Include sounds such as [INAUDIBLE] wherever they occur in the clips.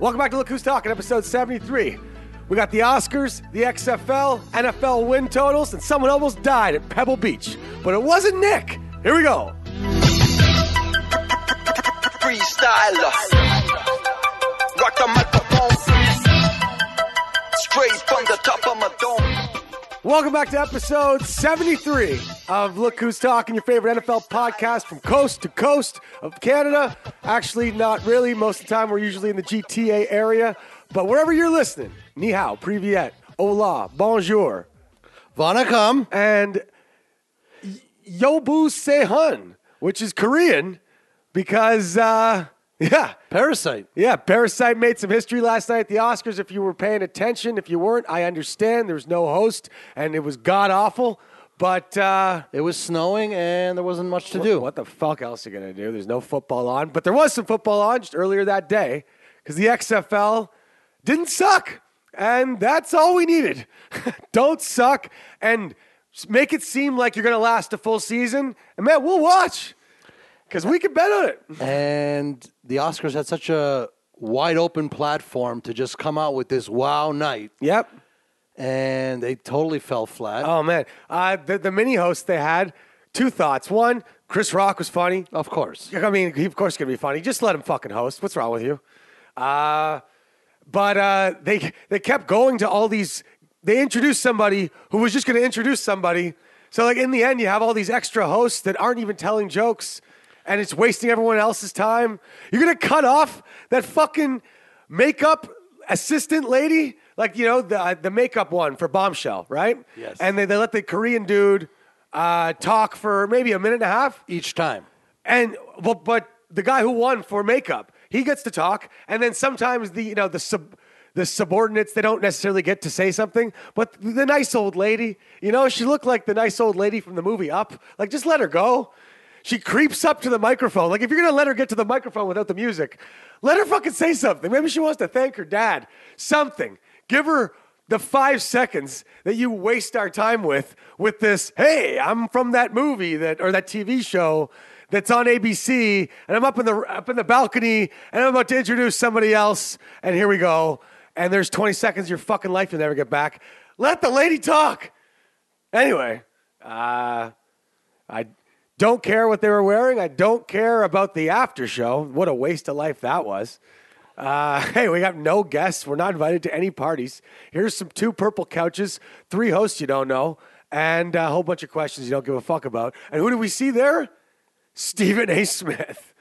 Welcome back to Look Who's Talking, episode 73. We got the Oscars, the XFL, NFL win totals, and someone almost died at Pebble Beach. But it wasn't Nick. Here we go. freestyler. Rock the microphone. Straight from the top of my dome. Welcome back to episode 73 of Look Who's Talking, your favorite NFL podcast from coast to coast of Canada. Actually, not really. Most of the time, we're usually in the GTA area. But wherever you're listening, ni hao, privyet, hola, bonjour, Vanakam. and yobu sehun, which is Korean because, uh, yeah, Parasite. yeah, Parasite made some history last night at the Oscars. If you were paying attention, if you weren't, I understand. There was no host, and it was god awful. But uh, It was snowing and there wasn't much to do. what the fuck else are you gonna do? There's no football on, but there was some football on just earlier that day because the XFL didn't suck, and that's all we needed. [LAUGHS] Don't suck and make it seem like you're gonna last a full season, and man, we'll watch because we can bet on it. And the Oscars had such a wide open platform to just come out with this wow night, Yep. and they totally fell flat. Oh man, uh, the the mini host they had two thoughts. One, Chris Rock was funny. Of course. I mean, he of course gonna be funny. Just let him fucking host. What's wrong with you? Uh, but uh, they they kept going to all these. They introduced somebody who was just gonna introduce somebody. So like in the end, you have all these extra hosts that aren't even telling jokes, and it's wasting everyone else's time. You're gonna cut off that fucking makeup assistant lady, like you know the uh, the makeup one for Bombshell, right? Yes. And they, they let the Korean dude uh, talk for maybe a minute and a half. Each time. And but, but the guy who won for makeup, he gets to talk, and then sometimes the you know the sub the subordinates they don't necessarily get to say something, but the nice old lady, you know, she looked like the nice old lady from the movie Up. Like just let her go. She creeps up to the microphone. Like if you're gonna let her get to the microphone without the music, let her fucking say something. Maybe she wants to thank her dad. Something. Give her the five seconds that you waste our time with with this hey i'm from that movie that or that tv show that's on abc and i'm up in the up in the balcony and i'm about to introduce somebody else and here we go and there's 20 seconds of your fucking life you'll never get back let the lady talk anyway uh, i don't care what they were wearing i don't care about the after show what a waste of life that was uh, [LAUGHS] hey, we got no guests. We're not invited to any parties. Here's some two purple couches, three hosts you don't know, and a whole bunch of questions you don't give a fuck about. And who do we see there? Stephen A. Smith.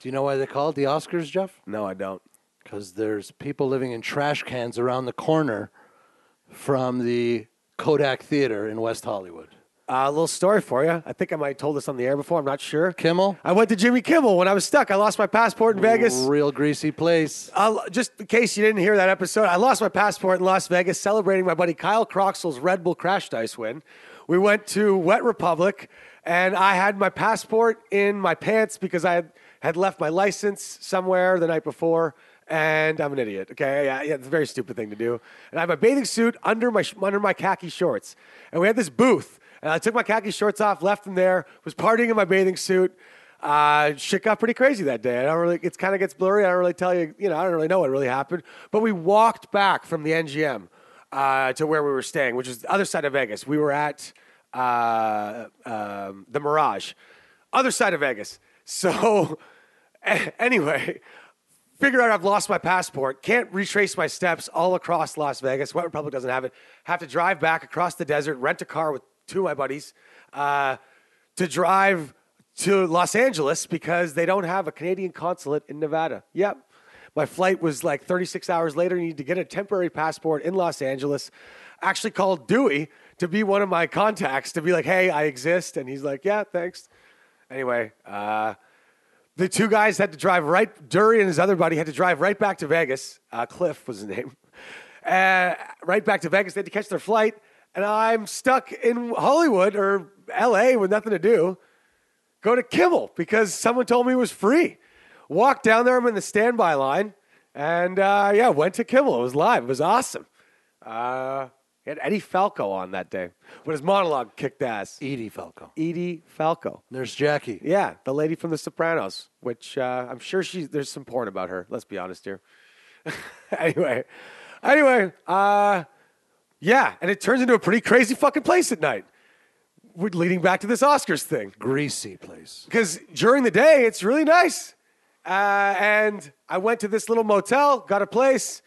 Do you know why they call it the Oscars, Jeff? No, I don't. Because there's people living in trash cans around the corner from the Kodak Theater in West Hollywood. Uh, a little story for you. I think I might have told this on the air before. I'm not sure. Kimmel? I went to Jimmy Kimmel when I was stuck. I lost my passport in Vegas. Real greasy place. Uh, just in case you didn't hear that episode, I lost my passport in Las Vegas celebrating my buddy Kyle Croxall's Red Bull Crashed Ice win. We went to Wet Republic, and I had my passport in my pants because I had, had left my license somewhere the night before. And I'm an idiot. Okay, yeah, yeah, it's a very stupid thing to do. And I have a bathing suit under my under my khaki shorts. And we had this booth, and I took my khaki shorts off, left them there, was partying in my bathing suit. Uh, shit got pretty crazy that day. I don't really. It kind of gets blurry. I don't really tell you. You know, I don't really know what really happened. But we walked back from the MGM uh, to where we were staying, which is the other side of Vegas. We were at uh, um, the Mirage, other side of Vegas. [LAUGHS] So anyway, figure out I've lost my passport. Can't retrace my steps all across Las Vegas. Wet Republic doesn't have it. Have to drive back across the desert, rent a car with two of my buddies uh, to drive to Los Angeles because they don't have a Canadian consulate in Nevada. Yep. My flight was like 36 hours later. You need to get a temporary passport in Los Angeles. Actually called Dewey to be one of my contacts to be like, hey, I exist. And he's like, yeah, thanks. Anyway, uh, the two guys had to drive right. Dury and his other buddy had to drive right back to Vegas. Uh, Cliff was his name. Uh, right back to Vegas. They had to catch their flight, and I'm stuck in Hollywood or L.A. with nothing to do. Go to Kimmel because someone told me it was free. Walked down there. I'm in the standby line, and uh, yeah, went to Kimmel. It was live. It was awesome. Uh, he had Eddie Falco on that day, but his monologue kicked ass. Edie Falco. Edie Falco. There's Jackie. Yeah, the lady from The Sopranos, which uh, I'm sure she there's some porn about her. Let's be honest here. [LAUGHS] anyway, anyway, uh, yeah, and it turns into a pretty crazy fucking place at night. We're leading back to this Oscars thing Greasy place. because during the day it's really nice. Uh, and I went to this little motel, got a place,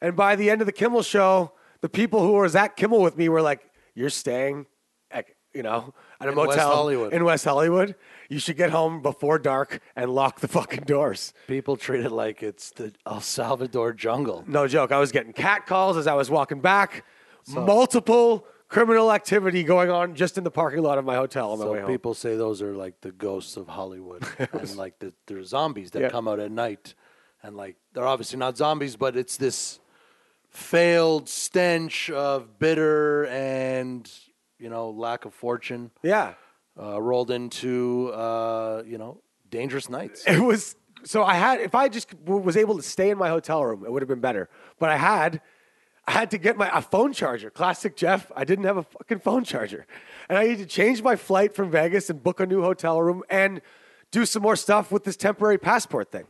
and by the end of the Kimmel show, the people who was at Kimmel with me were like, "You're staying, at, you know, at a In West motel Hollywood." in West Hollywood. You should get home before dark and lock the fucking doors." People treat it like it's the El Salvador jungle. No joke. I was getting cat calls as I was walking back. Multiple criminal activity going on just in the parking lot of my hotel on my way So home. people say those are like the ghosts of Hollywood, [LAUGHS] and like the, they're zombies that Yeah. come out at night, and like they're obviously not zombies, but it's this failed stench of bitter and you know lack of fortune yeah. uh, rolled into uh, you know dangerous nights. It was so I had if I just w- was able to stay in my hotel room, it would have been better. But I had I had to get my a phone charger. Classic Jeff. I didn't have a fucking phone charger, and I need to change my flight from Vegas and book a new hotel room and do some more stuff with this temporary passport thing.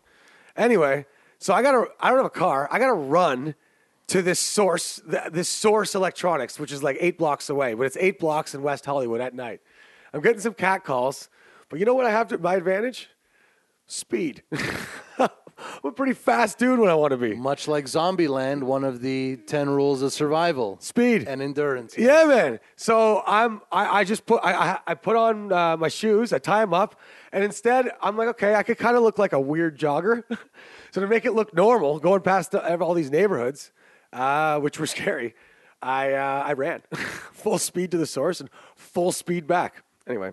Anyway, so I gotta I don't have a car. I gotta run to this source this source electronics, which is like eight blocks away, but it's eight blocks in West Hollywood at night. I'm getting some cat calls, but you know what I have to my advantage? Speed. [LAUGHS] [LAUGHS] I'm a pretty fast dude when I want to be. Much like Zombieland, one of the ten rules of survival: Speed. and endurance. Yeah, man. So I'm I, I just put I I, I put on uh, my shoes, I tie them up, and instead I'm like, okay, I could kind of look like a weird jogger. [LAUGHS] so to make it look normal, going past the, all these neighborhoods, uh, which were [LAUGHS] scary, I uh, I ran full speed to the source and full speed back. Anyway,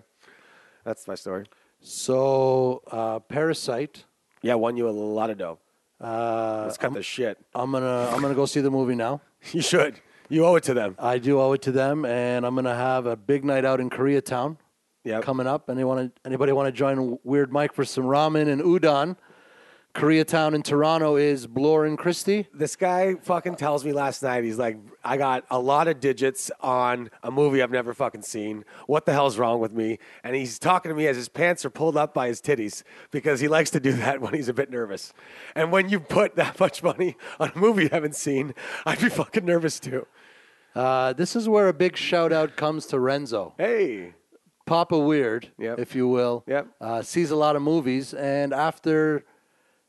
that's my story. So, uh, Parasite. Yeah, won you a lot of dough. Uh, Let's cut the shit. I'm gonna I'm gonna go see the movie now. [LAUGHS] You should. You owe it to them. I do owe it to them, and I'm gonna have a big night out in Koreatown Yeah. coming up. Anyone anybody want to join Weird Mike for some ramen and udon? Koreatown in Toronto is Bloor and Christie. This guy fucking tells me last night, he's like, I got a lot of digits on a movie I've never fucking seen. What the hell's wrong with me? And he's talking to me as his pants are pulled up by his titties because he likes to do that [LAUGHS] when he's a bit nervous. And when you put that much money on a movie you haven't seen, I'd be fucking nervous too. Uh, this is where a big shout out comes to Renzo. Hey. Papa Weird, Yep. if you will, Yep. uh, sees a lot of movies, and after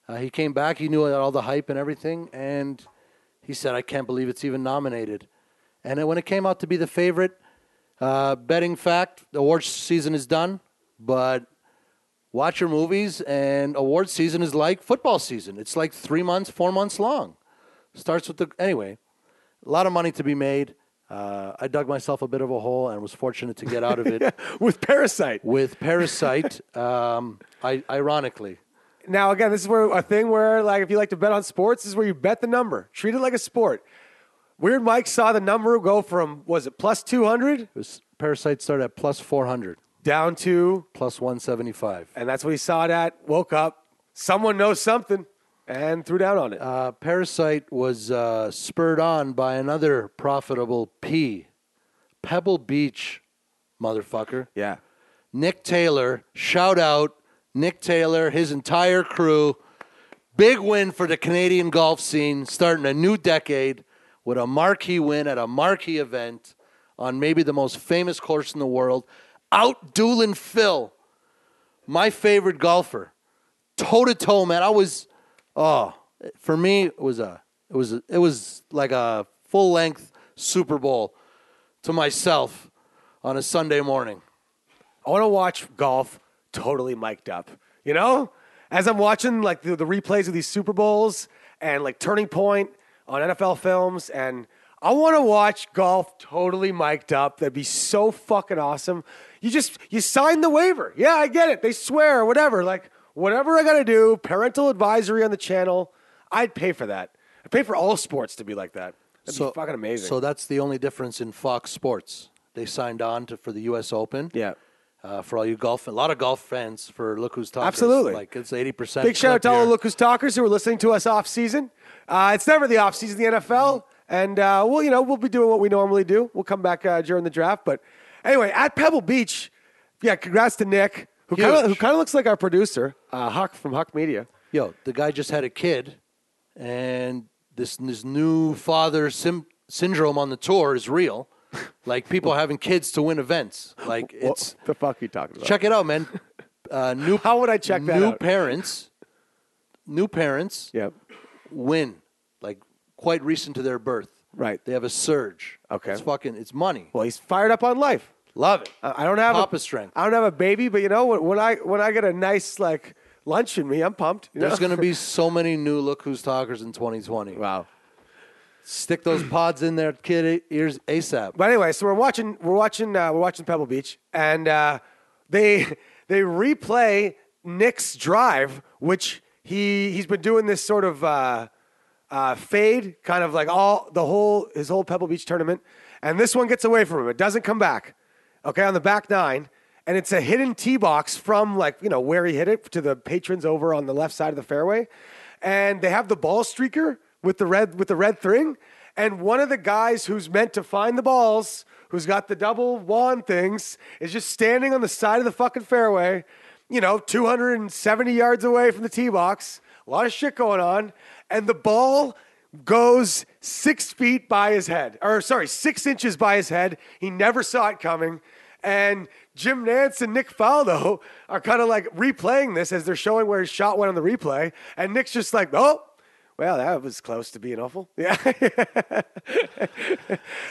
uh, he came back, he knew all the hype and everything, and he said, "I can't believe it's even nominated." And when it came out to be the favorite, uh, betting fact: the awards season is done, but watch your movies, and awards season is like football season. It's like three months, four months long. Starts with the anyway. A lot of money to be made. Uh, I dug myself a bit of a hole and was fortunate to get out of it [LAUGHS] With Parasite. with Parasite. Um, I, ironically, Now, again, this is where a thing where, like, if you like to bet on sports, this is where you bet the number. Treat it like a sport. Weird Mike saw the number go from, was it plus 200 was Parasite started at plus four hundred, down to, plus one seventy five. and that's what he saw it at, woke up, someone knows something, and threw down on it. Uh, Parasite was uh, spurred on by another profitable P, Pebble Beach, motherfucker. yeah. Nick Taylor, shout out Nick Taylor, his entire crew. Big win for the Canadian golf scene, starting a new decade with a marquee win at a marquee event on maybe the most famous course in the world. Out dueling Phil, my favorite golfer, toe to toe, man. I was, oh, for me, it was a, it was, it was like a full length Super Bowl to myself on a Sunday morning. I want to watch golf totally mic'd up. You know, as I'm watching like the, the replays of these Super Bowls and like Turning Point on NFL films, and I want to watch golf totally mic'd up. That'd be so fucking awesome. You just you sign the waiver. Yeah, I get it. They swear or whatever. Like whatever I got to do, parental advisory on the channel. I'd pay for that. I'd pay for all sports to be like that. That'd be fucking amazing. So that's the only difference in Fox Sports. They signed on to for the U.S. Open. yeah. Uh, for all you golf, a lot of golf fans for Look Who's Talking. Absolutely. Like it's eighty percent. Big shout out to all the Look Who's Talkers who are listening to us off season. Uh, it's never the off season, the NFL, and uh, we'll you know we'll be doing what we normally do. We'll come back uh, during the draft, but anyway, at Pebble Beach, yeah. Congrats to Nick, who kind of who kind of looks like our producer, uh, Huck from Huck Media. Yo, the guy just had a kid, and this this new father sim- syndrome on the tour is real. [LAUGHS] Like people having kids to win events. Like it's what the fuck are you talking about? check it out, man. Uh, new How would I check that new out? parents, new parents Yep. win like quite recent to their birth. Right. They have a surge. Okay. It's fucking. It's money. Well, he's fired up on life. Love it. I I don't have Papa a, strength. I don't have a baby, but you know when, when I when I get a nice like lunch in me, I'm pumped. There's going to be [LAUGHS] so many new look who's talkers in 2020. wow. Stick those [CLEARS THROAT] pods in there, kid ears ASAP. But anyway, so we're watching we're watching uh, we're watching Pebble Beach, and uh, they [LAUGHS] they replay Nick's drive, which he he's been doing this sort of uh, uh, fade, kind of like all the whole his whole Pebble Beach tournament, and this one gets away from him. It doesn't come back. Okay, on the back nine, and it's a hidden tee box from like you know where he hit it to the patrons over on the left side of the fairway, and they have the ball streaker with the red with the red thing, and one of the guys who's meant to find the balls, who's got the double wand things, is just standing on the side of the fucking fairway, you know, 270 yards away from the tee box. A lot of shit going on, and the ball goes six feet by his head, or sorry, six inches by his head. He never saw it coming. And Jim Nantz and Nick Faldo are kind of like replaying this as they're showing where his shot went on the replay. And Nick's just like, oh, well, that was close to being awful. [LAUGHS] Yeah. [LAUGHS]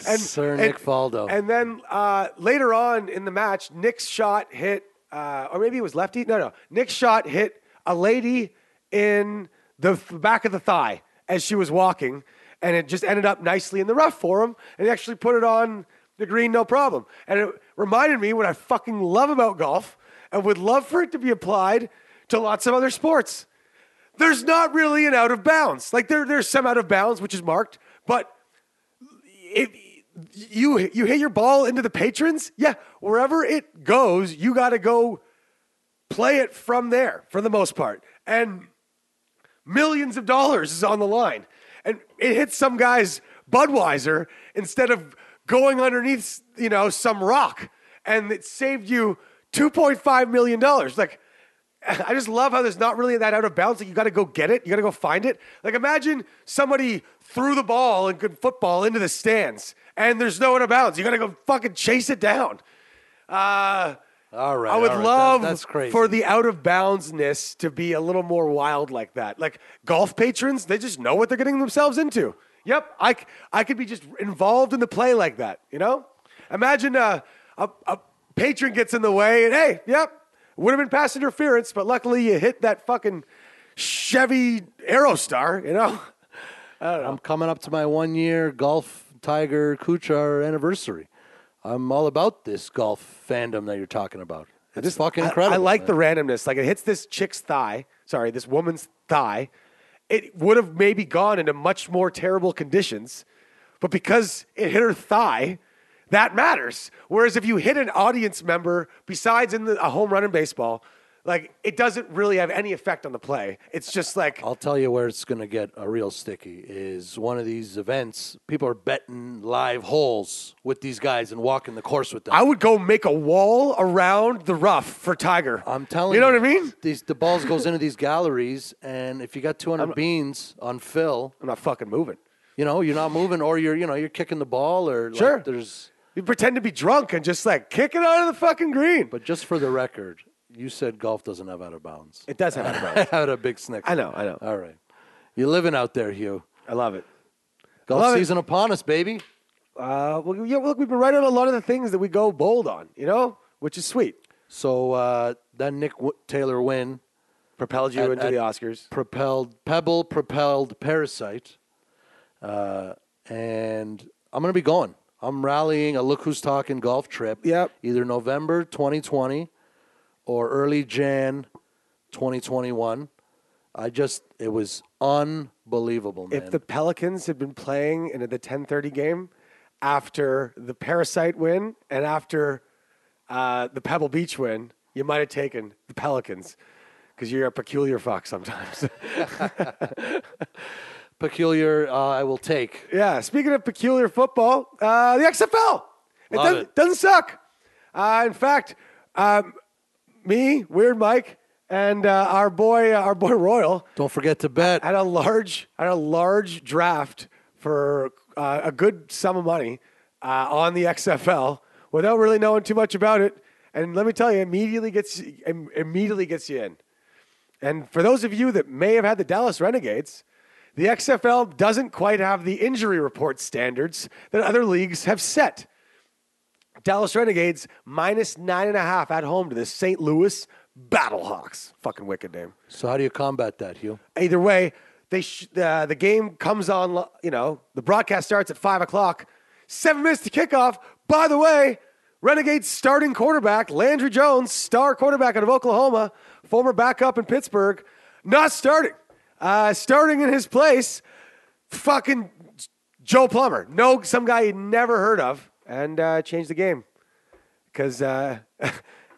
and, Sir Nick Faldo. And then uh, later on in the match, Nick's shot hit, uh, or maybe it was lefty. No, no. Nick's shot hit a lady in the back of the thigh as she was walking, and it just ended up nicely in the rough for him. And he actually put it on the green, no problem. And it reminded me what I fucking love about golf and would love for it to be applied to lots of other sports. There's not really an out of bounds. Like there, there's some out of bounds, which is marked, but if you you hit your ball into the patrons, yeah, wherever it goes, you got to go play it from there for the most part. And millions of dollars is on the line. And it hits some guy's Budweiser instead of going underneath, you know, some rock. And it saved you $2.5 million. Like, [LAUGHS] I just love how there's not really that out of bounds. Like, you got to go get it. You got to go find it. Like, imagine somebody threw the ball in good football into the stands and there's no out of bounds. You got to go fucking chase it down. Uh, All right. I would right. love That- that's crazy. for the out of boundsness to be a little more wild like that. Like golf patrons, they just know what they're getting themselves into. Yep, I, I could be just involved in the play like that, you know? Imagine uh, a, a patron gets in the way and hey, yep, would have been pass interference, but luckily you hit that fucking Chevy Aerostar, you know? I'm coming up to my one year golf Tiger Kuchar anniversary. I'm all about this golf fandom that you're talking about. It's fucking I- incredible. I, like man. the randomness. Like it hits this chick's thigh. Sorry, this woman's thigh. It would have maybe gone into much more terrible conditions, but because it hit her thigh, that matters. Whereas if you hit an audience member, besides in the, a home run in baseball, like it doesn't really have any effect on the play. It's just like I'll tell you where it's going to get a real sticky is one of these events. People are betting live holes with these guys and walking the course with them. I would go make a wall around the rough for Tiger. I'm telling you you. know what I mean? These the balls goes into these galleries, and if you got 200 beans on Phil, I'm not fucking moving. you know you're not moving, or you're you know you're kicking the ball, or like, Sure. there's. You pretend to be drunk and just like kick it out of the fucking green. But just for the record, you said golf doesn't have out of bounds. It does have out of [LAUGHS] bounds. I had a big snicker. I know, I know. All right, you're living out there, Hugh. I love it. Golf love it. season upon us, baby. Uh, well, yeah, look, we've been right on a lot of the things that we go bold on, you know, which is sweet. So uh, that Nick w- Taylor win Propelled you At- into at- the Oscars. propelled Pebble propelled Parasite, uh, and I'm gonna be going. I'm rallying a look who's talking golf trip. Yep. Either November 2020 or early Jan 2021. I just it was unbelievable, man. If the Pelicans had been playing in the 10:30 game after the Parasite win and after uh, the Pebble Beach win, you might have taken the Pelicans because you're a peculiar fox sometimes. [LAUGHS] [LAUGHS] Peculiar, uh, I will take. yeah. Speaking of peculiar football, uh, the XFL. It Love doesn't, it. doesn't suck. Uh, in fact, um, me, Weird Mike, and uh, our boy, our boy Royal, Don't forget to bet. had a large, had a large draft for uh, a good sum of money uh, on the XFL without really knowing too much about it. And let me tell you, immediately gets im- immediately gets you in. And for those of you that may have had the Dallas Renegades, the XFL doesn't quite have the injury report standards that other leagues have set. Dallas Renegades minus nine and a half at home to the St. Louis Battlehawks. Fucking wicked name. So how do you combat that, Hugh? Either way, they sh- uh, the game comes on. You know, the broadcast starts at five o'clock. Seven minutes to kickoff. By the way, Renegades starting quarterback Landry Jones, star quarterback out of Oklahoma, former backup in Pittsburgh, not starting. Uh, starting in his place, fucking Joe Plummer. No, some guy he'd never heard of, and uh, changed the game because uh, [LAUGHS]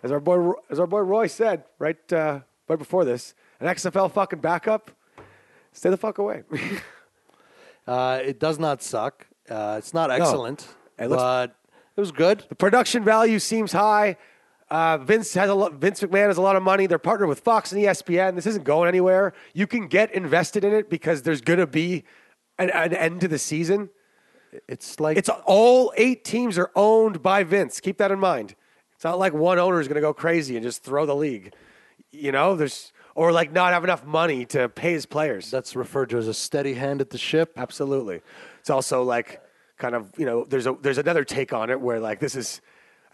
as our boy as our boy Roy said right uh, right before this, an XFL fucking backup, stay the fuck away. [LAUGHS] Uh, it does not suck. Uh, it's not excellent, It looks- but it was good. the production value seems high. Uh, Vince has a lot, Vince McMahon has a lot of money. They're partnered with Fox and ESPN. This isn't going anywhere. You can get invested in it because there's going to be an, an end to the season. It's like It's all eight teams are owned by Vince. Keep that in mind. It's not like one owner is going to go crazy and just throw the league. You know, there's or like not have enough money to pay his players. that's referred to as a steady hand at the ship. Absolutely. It's also like kind of you know there's a there's another take on it where like this is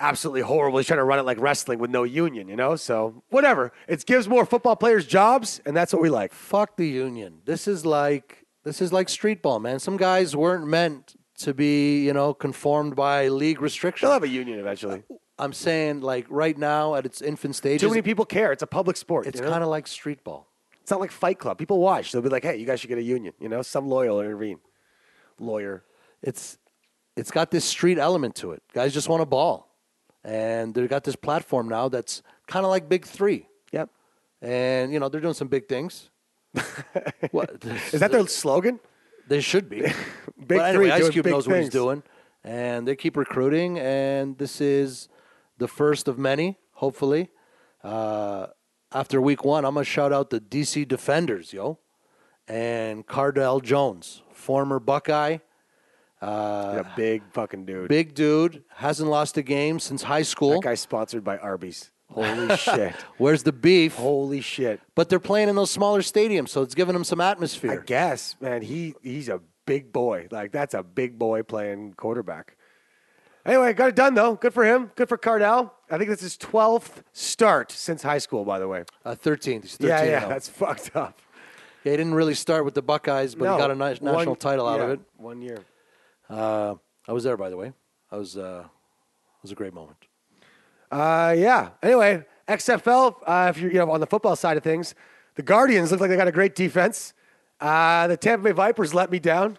absolutely horrible. He's trying to run it like wrestling with no union. You know, so whatever. It gives more football players jobs, and that's what we like. Fuck the union. This is like this is like street ball, man. Some guys weren't meant to be, you know, conformed by league restrictions. They'll have a union eventually. Uh, I'm saying like right now at its infant stage. Too many people care. It's a public sport. it's you know? kind of like street ball. It's not like Fight Club. People watch. They'll be like, "Hey, you guys should get a union." You know, some lawyer will intervene. Lawyer. It's it's got this street element to it. Guys just want a ball, and they've got this platform now that's kind of like Big Three, Yep. and you know they're doing some big things. [LAUGHS] what Is that their slogan? They should be. [LAUGHS] Big but anyway, Three Ice Cube knows what he's doing, and they keep recruiting. And this is the first of many, hopefully. Uh, after week one, I'm gonna shout out the DC Defenders, yo, and Cardale Jones, former Buckeye, He's a big fucking dude. big dude, hasn't lost a game since high school. That guy's sponsored by Arby's. Holy [LAUGHS] shit. Where's the beef? Holy shit. But they're playing in those smaller stadiums, so it's giving them some atmosphere. I guess, man, he he's a big boy. Like that's a big boy playing quarterback. Anyway, got it done though. Good for him. Good for Cardale. I think this is twelfth start since high school, by the way. Uh, 13th. He's 13 Yeah, yeah, now. that's fucked up. Yeah, he didn't really start with the Buckeyes, but No, he got a nice national one- title out of it. One year. Uh, I was there, by the way. I was. Uh, it was a great moment. Uh, yeah. Anyway, XFL. Uh, if you're you know on the football side of things, the Guardians look like they got a great defense. Uh, the Tampa Bay Vipers let me down.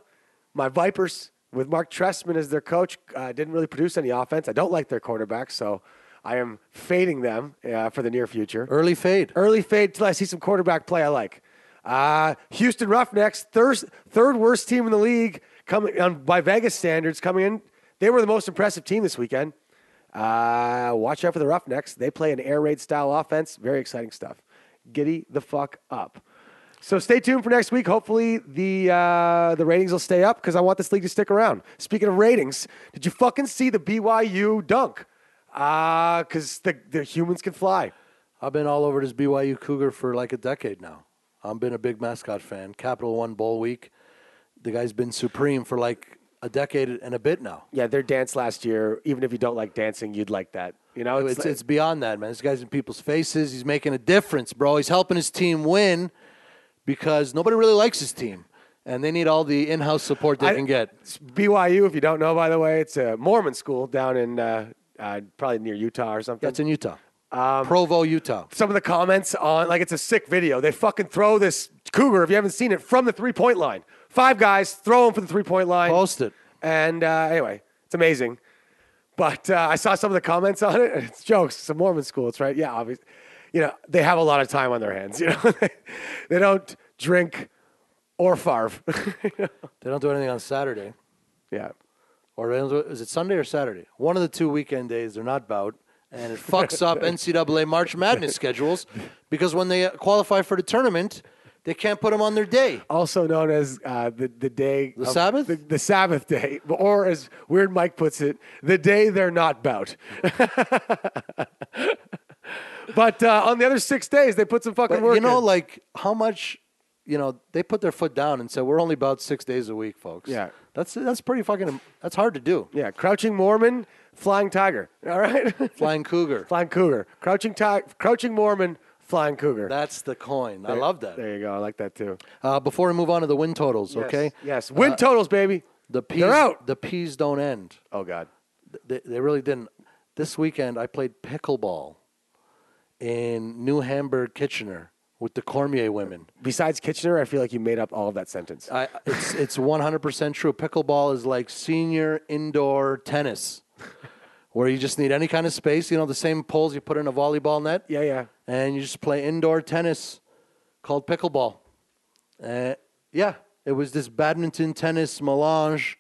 My Vipers with Mark Trestman as their coach uh, didn't really produce any offense. I don't like their quarterback, so I am fading them uh, for the near future. Early fade. Early fade till I see some quarterback play I like. Uh, Houston Roughnecks, third, third worst team in the league, coming on by Vegas standards, coming in. They were the most impressive team this weekend. Uh, watch out for the Roughnecks. They play an air raid style offense. Very exciting stuff. Giddy the fuck up. So stay tuned for next week. Hopefully the uh, the ratings will stay up because I want this league to stick around. Speaking of ratings, did you fucking see the BYU dunk? Uh, because the the humans can fly. I've been all over this BYU Cougar for like a decade now. I've been a big mascot fan. Capital One Bowl Week. The guy's been supreme for like a decade and a bit now. Yeah, their dance last year. Even if you don't like dancing, you'd like that. You know, It's, it's, it's beyond that, man. This guy's in people's faces. He's making a difference, bro. He's helping his team win because nobody really likes his team, and they need all the in-house support they I- can get. it's BYU. If you don't know, by the way, it's a Mormon school down in uh, uh, probably near Utah or something. That's in Utah, Provo, Utah. some of the comments on like it's a sick video. They fucking throw this cougar if you haven't seen it from the three point line. Five guys throw them for the three point line. Post it. And uh, anyway, it's amazing. But uh, I saw some of the comments on it, and it's jokes. It's a Mormon school. It's right. Yeah, obviously. You know, they have a lot of time on their hands. [LAUGHS] You know, they don't drink or farve. [LAUGHS] They don't do anything on Saturday. yeah. Or they don't do- is it Sunday or Saturday? One of the two weekend days they're not bout, and it fucks up [LAUGHS] NCAA March Madness schedules because when they qualify for the tournament, they can't put them on their day. also known as uh, the the day The of- Sabbath? the, the Sabbath day, or as Weird Mike puts it, the day they're not bout. [LAUGHS] but uh, on the other six days, they put some fucking But work. you know, in. like how much, you know, they put their foot down and said we're only about six days a week, folks. Yeah. that's that's pretty fucking. That's hard to do. yeah, crouching Mormon, flying tiger. All right, Flying cougar. [LAUGHS] flying cougar, crouching ti- crouching Mormon, flying cougar. That's the coin. I love that. There you go. I like that too. Uh, before we move on to the win totals, Yes, okay? Yes. Win totals, baby. The peas, They're out. The peas don't end. Oh God. They, they really didn't. This weekend, I played pickleball in New Hamburg, Kitchener, with the Cormier women. Besides Kitchener, I feel like you made up all of that sentence. I, it's it's 100% true. Pickleball is like senior indoor tennis, [LAUGHS] where you just need any kind of space. You know, the same poles you put in a volleyball net, yeah, yeah. and you just play indoor tennis called pickleball. Uh, yeah, it was this badminton tennis melange,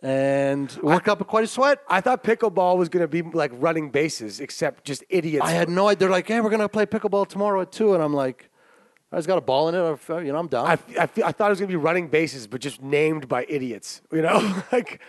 and worked up quite a sweat. I thought pickleball was going to be like running bases, except just idiots. I had no idea. They're like, "Hey, we're gonna play pickleball tomorrow at 2. and I'm like, "I just got a ball in it. I- You know, I'm down." I, I, feel- I thought it was going to be running bases, but just named by idiots. You know, [LAUGHS] like,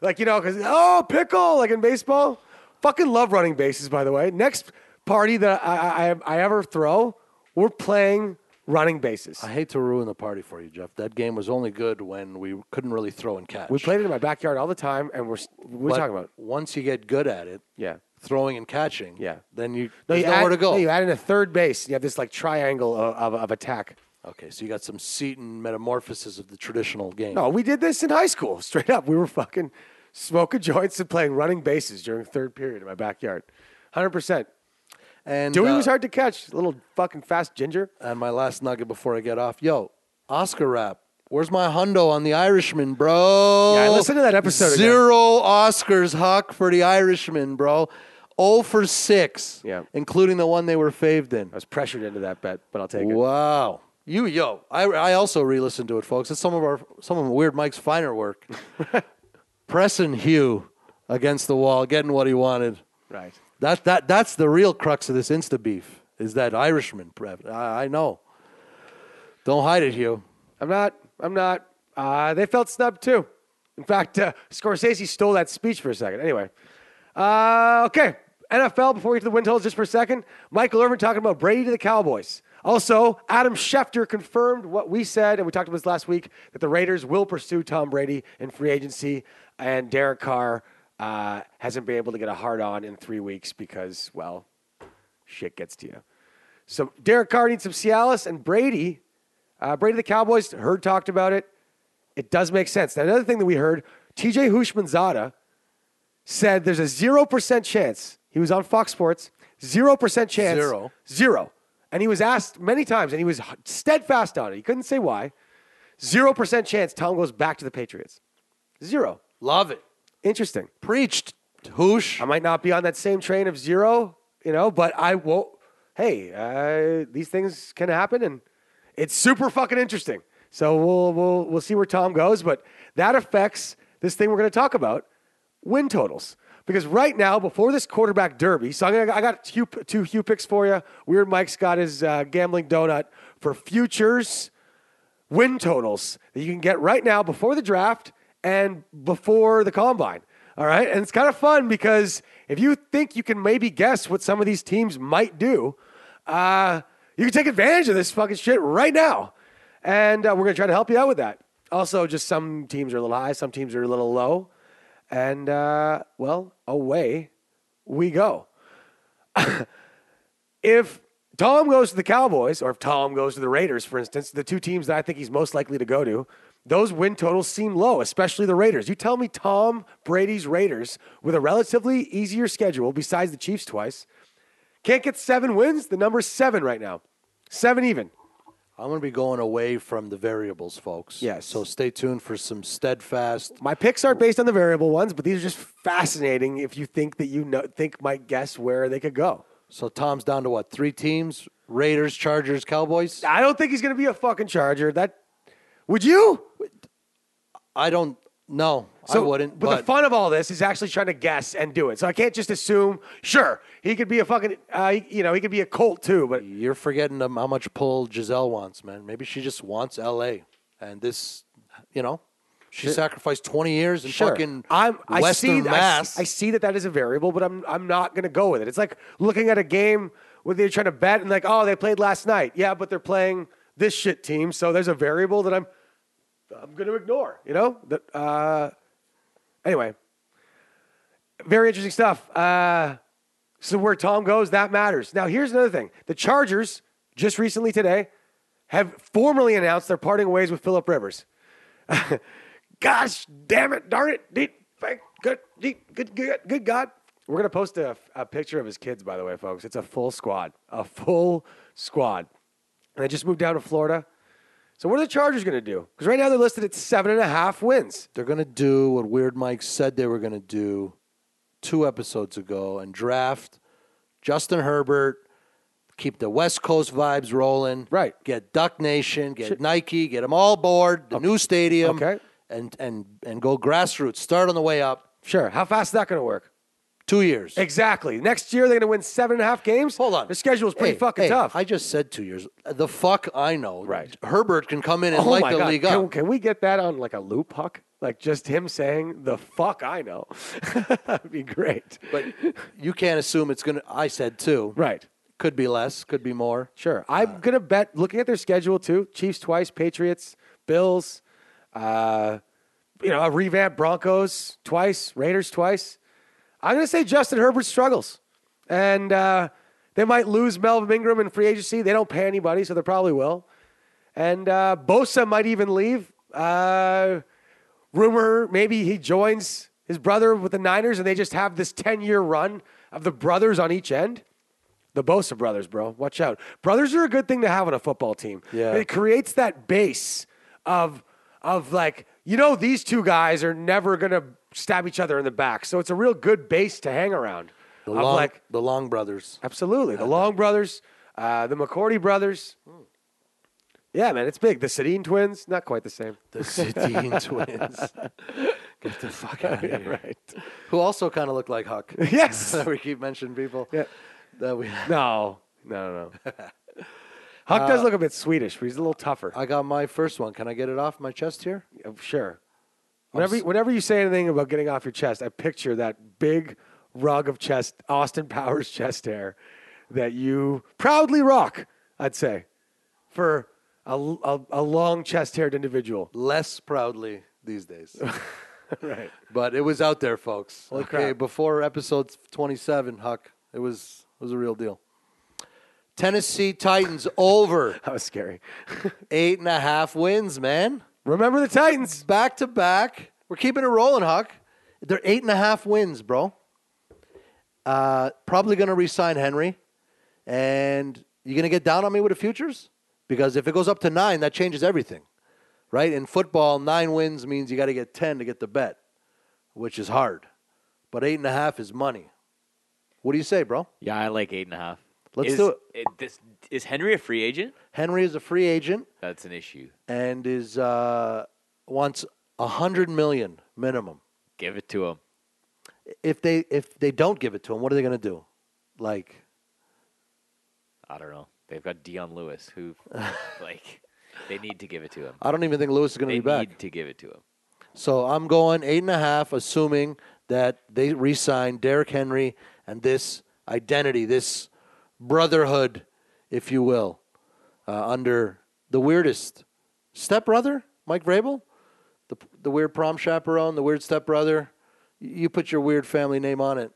like you know, because oh, pickle, like in baseball. Fucking love running bases, by the way. Next party that I, I, I ever throw, we're playing running bases. I hate to ruin the party for you, Jeff. That game was only good when we couldn't really throw and catch. we played it in my backyard all the time, and we're we're But talking about once you get good at it, yeah. Throwing and catching, Yeah. then you No, you nowhere add, to go. No, you add in a third base. You have this like triangle of, of, of attack. okay, so you got some Seton metamorphosis of the traditional game. No, we did this in high school. [LAUGHS] Straight up, we were fucking smoking joints and playing running bases during third period in my backyard. Hundred percent. and Dewey uh, was hard to catch. Little fucking fast ginger. And my last nugget before I get off, yo, Oscar rap. Where's my hundo on the Irishman, bro? Yeah, I listened to that episode again. Zero Oscars, Huck, for the Irishman, bro. 0 for 6, Yeah. including the one they were faved in. I was pressured into that bet, but I'll take it. Wow. You, yo, I, I also re-listened to it, folks. It's some of our, some of Weird Mike's finer work. [LAUGHS] Pressing Hugh against the wall, getting what he wanted. Right. That, that, that's the real crux of this Insta beef, is that Irishman. prep. I, I know. Don't hide it, Hugh. I'm not. I'm not. Uh, they felt snubbed too. In fact, uh, Scorsese stole that speech for a second. Anyway, uh, okay. NFL. Before we get to the win just for a second, Michael Irvin talking about Brady to the Cowboys. Also, Adam Schefter confirmed what we said, and we talked about this last week that the Raiders will pursue Tom Brady in free agency, and Derek Carr uh, hasn't been able to get a hard on in three weeks because, well, shit gets to you. So Derek Carr needs some Cialis and Brady. Uh, Brady the Cowboys heard talked about it. It does make sense. Now, another thing that we heard, TJ Houshmandzadeh said there's a zero percent chance. He was on Fox Sports. Zero percent chance. Zero. Zero. And he was asked many times, and he was steadfast on it. He couldn't say why. Zero percent chance Tom goes back to the Patriots. Zero. Love it. Interesting. Preached. Hoosh. I might not be on that same train of zero, you know, but I won't. Hey, uh, these things can happen, and it's super fucking interesting. So we'll we'll we'll see where Tom goes, but that affects this thing we're going to talk about: win totals. Because right now, before this quarterback derby, so gonna, I got two, two picks for you. Weird Mike's got his uh, gambling donut for futures win totals that you can get right now before the draft and before the combine. All right. And it's kind of fun because if you think you can maybe guess what some of these teams might do, uh, you can take advantage of this fucking shit right now. And uh, we're going to try to help you out with that. Also, just some teams are a little high, some teams are a little low. And, uh, well, away we go [LAUGHS] if Tom goes to the Cowboys, or if Tom goes to the Raiders, for instance, the two teams that I think he's most likely to go to, those win totals seem low, especially the Raiders. You tell me Tom Brady's Raiders, with a relatively easier schedule, besides the Chiefs twice, can't get seven wins? The number's seven right now. Seven even. I'm going to be going away from the variables, folks. Yes. So stay tuned for some steadfast. My picks aren't based on the variable ones, but these are just fascinating if you think that you know, think might guess where they could go. So Tom's down to what? Three teams: Raiders, Chargers, Cowboys. I don't think he's going to be a fucking Charger. That would you? I don't. No, So, I wouldn't. But, But, the fun of all this is actually trying to guess and do it. So I can't just assume. Sure, he could be a fucking. Uh, he- you know, he could be a Colt too. But you're forgetting how much pull Gisele wants, man. Maybe she just wants L.A. And this, you know, she sacrificed 20 years in sure, fucking I'm. I Western see. I see, I see that that is a variable, but I'm. I'm not going to go with it. It's like looking at a game where they're trying to bet and like, oh, they played last night. Yeah, but they're playing this shit team. So there's a variable that I'm. I'm going to ignore. You know. That. Uh, anyway. Very interesting stuff. Uh, so where Tom goes, that matters. Now, here's another thing: the Chargers just recently today have formally announced they're parting ways with Philip Rivers. [LAUGHS] Gosh, damn it, darn it, good, deep, good, good, good God. We're gonna post a, a picture of his kids, by the way, folks. It's a full squad, a full squad, and they just moved down to Florida. So what are the Chargers gonna do? Because right now they're listed at seven and a half wins. They're going to do what Weird Mike said they were going to do two episodes ago and draft Justin Herbert, keep the West Coast vibes rolling. Right. Get Duck Nation, get Nike, get them all aboard, the oh, new stadium. Okay. And, and, and go grassroots. Start on the way up. Sure. How fast is that gonna work? Two years. Exactly. Next year they're gonna win seven and a half games. Hold on. The schedule is pretty Hey, fucking hey, tough. I just said two years. The fuck I know. Right. Herbert can come in and oh light the God. league can, up. can we get that on like a loop, Huck? Like just him saying the fuck I know. [LAUGHS] That'd be great. But you can't assume it's going to. I said two. Right. Could be less, could be more. Sure. I'm gonna bet looking at their schedule too. Chiefs twice, Patriots, Bills, uh, you know, a revamped Broncos twice, Raiders twice. I'm gonna say Justin Herbert struggles. And uh, they might lose Melvin Ingram in free agency. They don't pay anybody, so they probably will. And uh, Bosa might even leave. Uh, rumor maybe he joins his brother with the Niners and they just have this 10 year run of the brothers on each end. The Bosa brothers, bro. Watch out. Brothers are a good thing to have on a football team. Yeah. It creates that base of of like, you know, these two guys are never gonna stab each other in the back. So it's a real good base to hang around. The of long, like the Long brothers. Absolutely. The Long brothers, uh, the McCourty brothers. Yeah, man, it's big. The Sedin twins, not quite the same. The Sedin [LAUGHS] twins. Get the fuck out of here. right. Who also kind of look like Huck. [LAUGHS] Yes. [LAUGHS] we keep mentioning people. Yeah. That we. No, no, no. Huck does look a bit Swedish, but he's a little tougher. I got my first one. Can I get it off my chest here? Uh, sure. Whenever, whenever you say anything about getting off your chest, I picture that big rug of chest, Austin Powers [LAUGHS] chest hair that you proudly rock, I'd say, for a, a, a long chest haired individual. Less proudly these days. [LAUGHS] right. but it was out there, folks. Holy okay, crap. before episode 27, Huck, it was it was a real deal. Tennessee Titans over [LAUGHS] That was scary. eight and a half wins, man. Remember the Titans. Back to back. We're keeping it rolling, Huck. They're eight and a half wins, bro. Uh, probably going to re-sign Henry, and you going to get down on me with the futures because if it goes up to nine, that changes everything, right? In football, nine wins means you got to get ten to get the bet, which is hard. But eight and a half is money. What do you say, bro? Yeah, I like eight and a half. Let's is, do it. this, is Henry a free agent? Henry is a free agent That's an issue. and is uh, wants a hundred million minimum. Give it to him. if they if they don't give it to him, what are they going to do? Like, I don't know. They've got Dion Lewis, who, [LAUGHS] like, they need to give it to him. I don't even think Lewis is going to be back. need to give it to him. So I'm going eight and a half, assuming that they re-sign Derrick Henry and this identity, this brotherhood, if you will, uh, under the weirdest stepbrother, Mike Vrabel, the the weird prom chaperone, the weird stepbrother. You put your weird family name on it.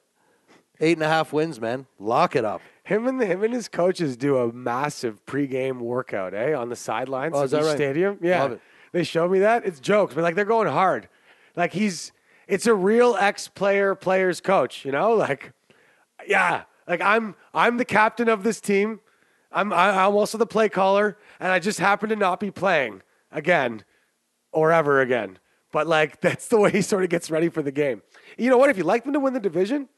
Eight and a half wins, man. Lock it up. Him and the, him and his coaches do a massive pregame workout, eh, on the sidelines Oh, of is that right? stadium. Yeah, they showed me that. It's jokes, but like they're going hard. Like he's, it's a real ex-player players coach. You know, like, yeah, like I'm I'm the captain of this team. I'm I, I'm also the play caller, and I just happen to not be playing again or ever again. But like [LAUGHS] that's the way he sort of gets ready for the game. You know what? If you like them to win the division,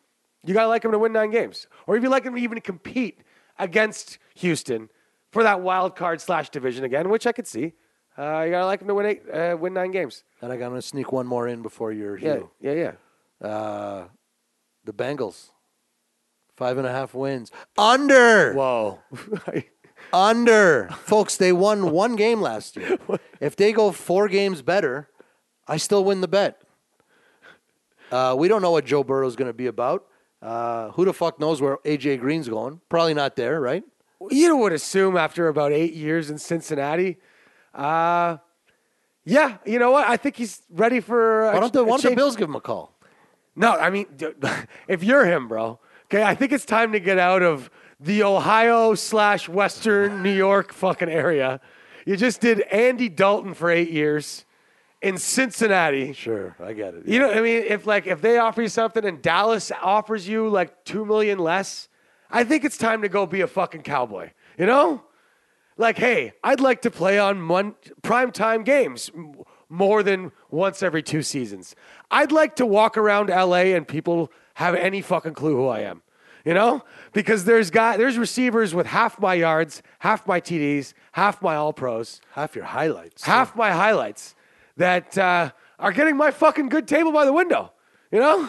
you gotta like them to win nine games, or if you like them to even compete against Houston for that wild card slash division again, which I could see. Uh, you gotta like them to win eight, uh, win nine games. And going to sneak one more in before you're Yeah, here. yeah, yeah. Uh, the Bengals, five and a half wins. Under. Whoa. [LAUGHS] Under. Folks, they won one game last year. [LAUGHS] If they go four games better, I still win the bet. Uh, we don't know what Joe Burrow's going to be about. Uh, who the fuck knows where AJ Green's going? Probably not there, right? you would assume after about eight years in Cincinnati. Uh, yeah, you know what? I think he's ready for. a- Why don't the, why don't the. Bills give him a call? No, I mean, [LAUGHS] if you're him, bro, okay, I think it's time to get out of the Ohio slash Western New York fucking area. You just did Andy Dalton for eight years in Cincinnati. Sure, I get it. You know, I mean, if like if they offer you something and Dallas offers you like two million less, I think it's time to go be a fucking cowboy. You know, like, hey, I'd like to play on one prime time games more than once every two seasons. I'd like to walk around LA and people have any fucking clue who I am. You know, because there's guy there's receivers with half my yards, half my TDs, half my All Pros half your highlights. half my highlights that uh, are getting my fucking good table by the window. You know?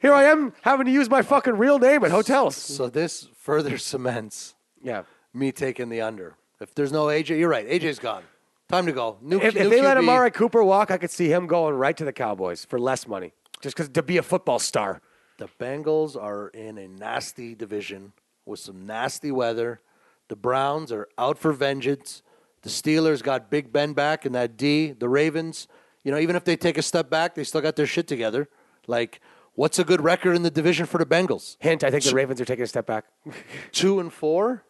Here I am having to use my fucking real name at hotels. So this further cements Yeah. me taking the under. If there's no AJ, you're right. AJ's gone. Time to go. New, If, new if they let QB. Amari Cooper walk, I could see him going right to the Cowboys for less money. Just because to be a football star. The Bengals are in a nasty division with some nasty weather. The Browns are out for vengeance. The Steelers got Big Ben back and that D. The Ravens, you know, even if they take a step back, they still got their shit together. Like, what's a good record in the division for the Bengals? Hint, I think the Ravens are taking a step back. [LAUGHS] Two and four,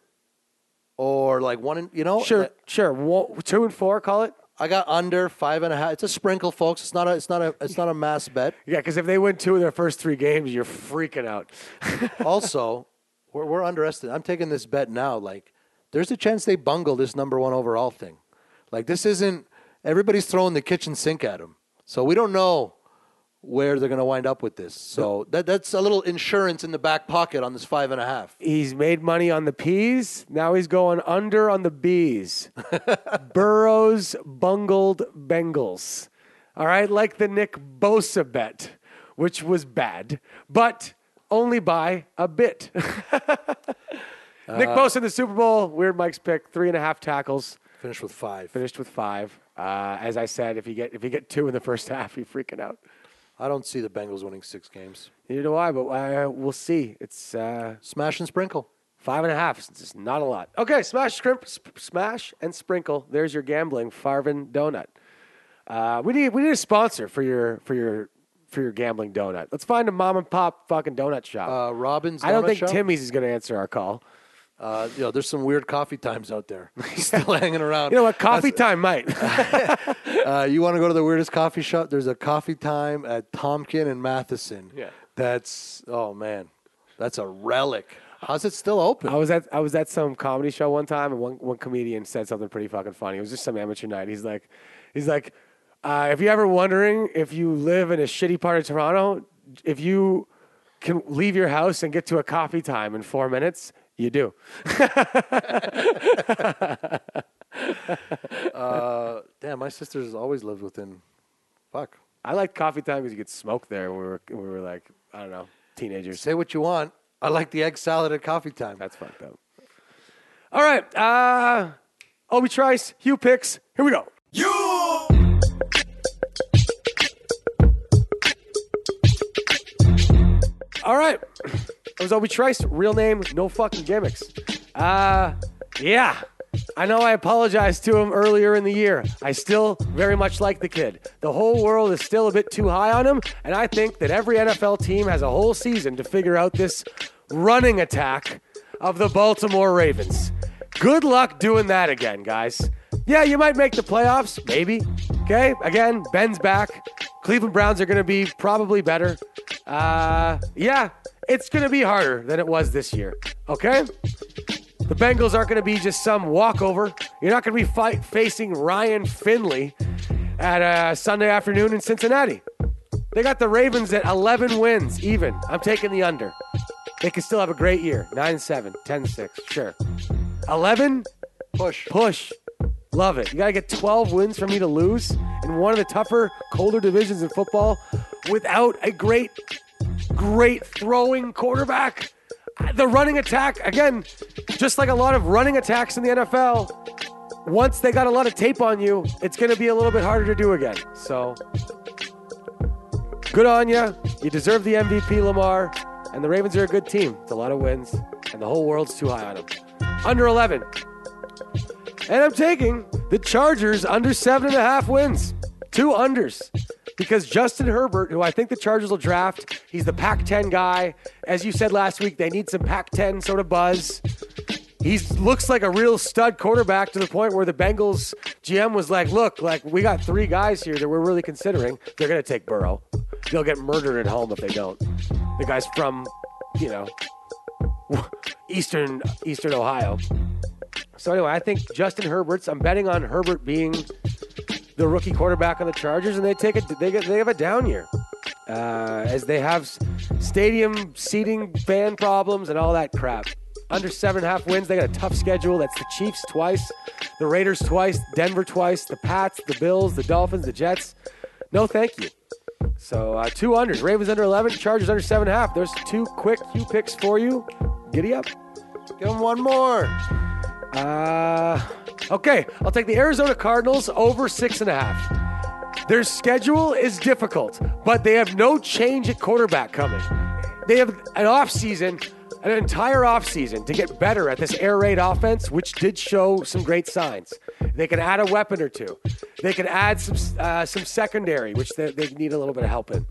or like one and you know. Sure, sure. One, two and four, call it. I got under five and a half. It's a sprinkle, folks. It's not a. It's not a. It's not a mass bet. [LAUGHS] Yeah, because if they win two of their first three games, you're freaking out. [LAUGHS] also, we're, we're underestimating. I'm taking this bet now. Like, there's a chance they bungle this number one overall thing. Like, this isn't. Everybody's throwing the kitchen sink at them, so we don't know where they're going to wind up with this. So that that's a little insurance in the back pocket on this five and a half. He's made money on the peas. Now he's going under on the bees. [LAUGHS] Burrows bungled Bengals. All right, like the Nick Bosa bet, which was bad, but only by a bit. [LAUGHS] Nick Bosa in the Super Bowl. Weird Mike's pick. Three and a half tackles. Finished with five. Finished with five. Uh, as I said, if you get if you get two in the first [LAUGHS] half, you're freaking out. I don't see the Bengals winning six games. Neither do I, but uh, we'll see. It's uh, Smash and sprinkle. Five and a half. It's just not a lot. Okay, smash, scrimp, sp- smash, and sprinkle. There's your gambling Farvin donut. Uh, we need we need a sponsor for your for your for your gambling donut. Let's find a mom and pop fucking donut shop. Uh, Robbins. I don't think Shop? Timmy's is going to answer our call. Uh, you know, there's some weird coffee times out there. [LAUGHS] He's still hanging around. You know what? Coffee time might. [LAUGHS] Uh, you want to go to the weirdest coffee shop? There's a coffee time at Tomken and Matheson. Yeah. That's oh man, that's a relic. How's it still open? I was at I was at some comedy show one time, and one one comedian said something pretty fucking funny. It was just some amateur night. He's like, he's like, uh, if you're ever wondering if you live in a shitty part of Toronto, if you can leave your house and get to a coffee time in four minutes, you do. [LAUGHS] Uh, damn, my sister's always lived within. Fuck. I liked coffee time because you could smoke there. When we were when we were like I don't know teenagers. Say what you want. I like the egg salad at coffee time. That's fucked up. All right, uh, Obi Trice, Hugh picks. Here we go. All right. It was Obi Trice. Real name, no fucking gimmicks. Uh, yeah. I know I apologized to him earlier in the year. I still very much like the kid. The whole world is still a bit too high on him, and I think that every NFL team has a whole season to figure out this running attack of the Baltimore Ravens. Good luck doing that again, guys. Yeah, you might make the playoffs, maybe. Okay, again, Ben's back. Cleveland Browns are going to be probably better. Uh, yeah, it's going to be harder than it was this year. Okay? The Bengals aren't going to be just some walkover. You're not going to be fight, facing Ryan Finley at uh, Sunday afternoon in Cincinnati. They got the Ravens at 11 wins, even. I'm taking the under. They can still have a great year 9 7, 10 6, sure. 11, Push. push. Love it. You got to get 12 wins for me to lose in one of the tougher, colder divisions in football without a great, great throwing quarterback. The running attack, again, just like a lot of running attacks in the NFL, once they got a lot of tape on you, it's going to be a little bit harder to do again. So, good on you. You deserve the MVP, Lamar. And the Ravens are a good team. It's a lot of wins, and the whole world's too high on them. Under 11. And I'm taking the Chargers under seven and a half wins. Two unders. Because Justin Herbert, who I think the Chargers will draft, he's the Pac 10 guy. As you said last week, they need some Pac 10 sort of buzz. He looks like a real stud quarterback to the point where the Bengals GM was like, look, like we got three guys here that we're really considering. They're going to take Burrow. They'll get murdered at home if they don't. The guy's from, you know, eastern eastern Ohio. So anyway, I think Justin Herbert's. I'm betting on Herbert being the rookie quarterback on the Chargers, and they take it. They get they have a down year uh, as they have stadium seating, fan problems, and all that crap. Under seven and a half wins. They got a tough schedule. That's the Chiefs twice, the Raiders twice, Denver twice, the Pats, the Bills, the Dolphins, the Jets. No, thank you. So uh, two unders. Ravens under 11, Chargers under seven and a half. There's two quick Q picks for you. Giddy up. Give him one more. Uh, okay, I'll take the Arizona Cardinals over six and a half. Their schedule is difficult, but they have no change at quarterback coming. They have an off season, an entire off season to get better at this air raid offense, which did show some great signs. They can add a weapon or two. They can add some uh, some secondary, which they, they need a little bit of help in.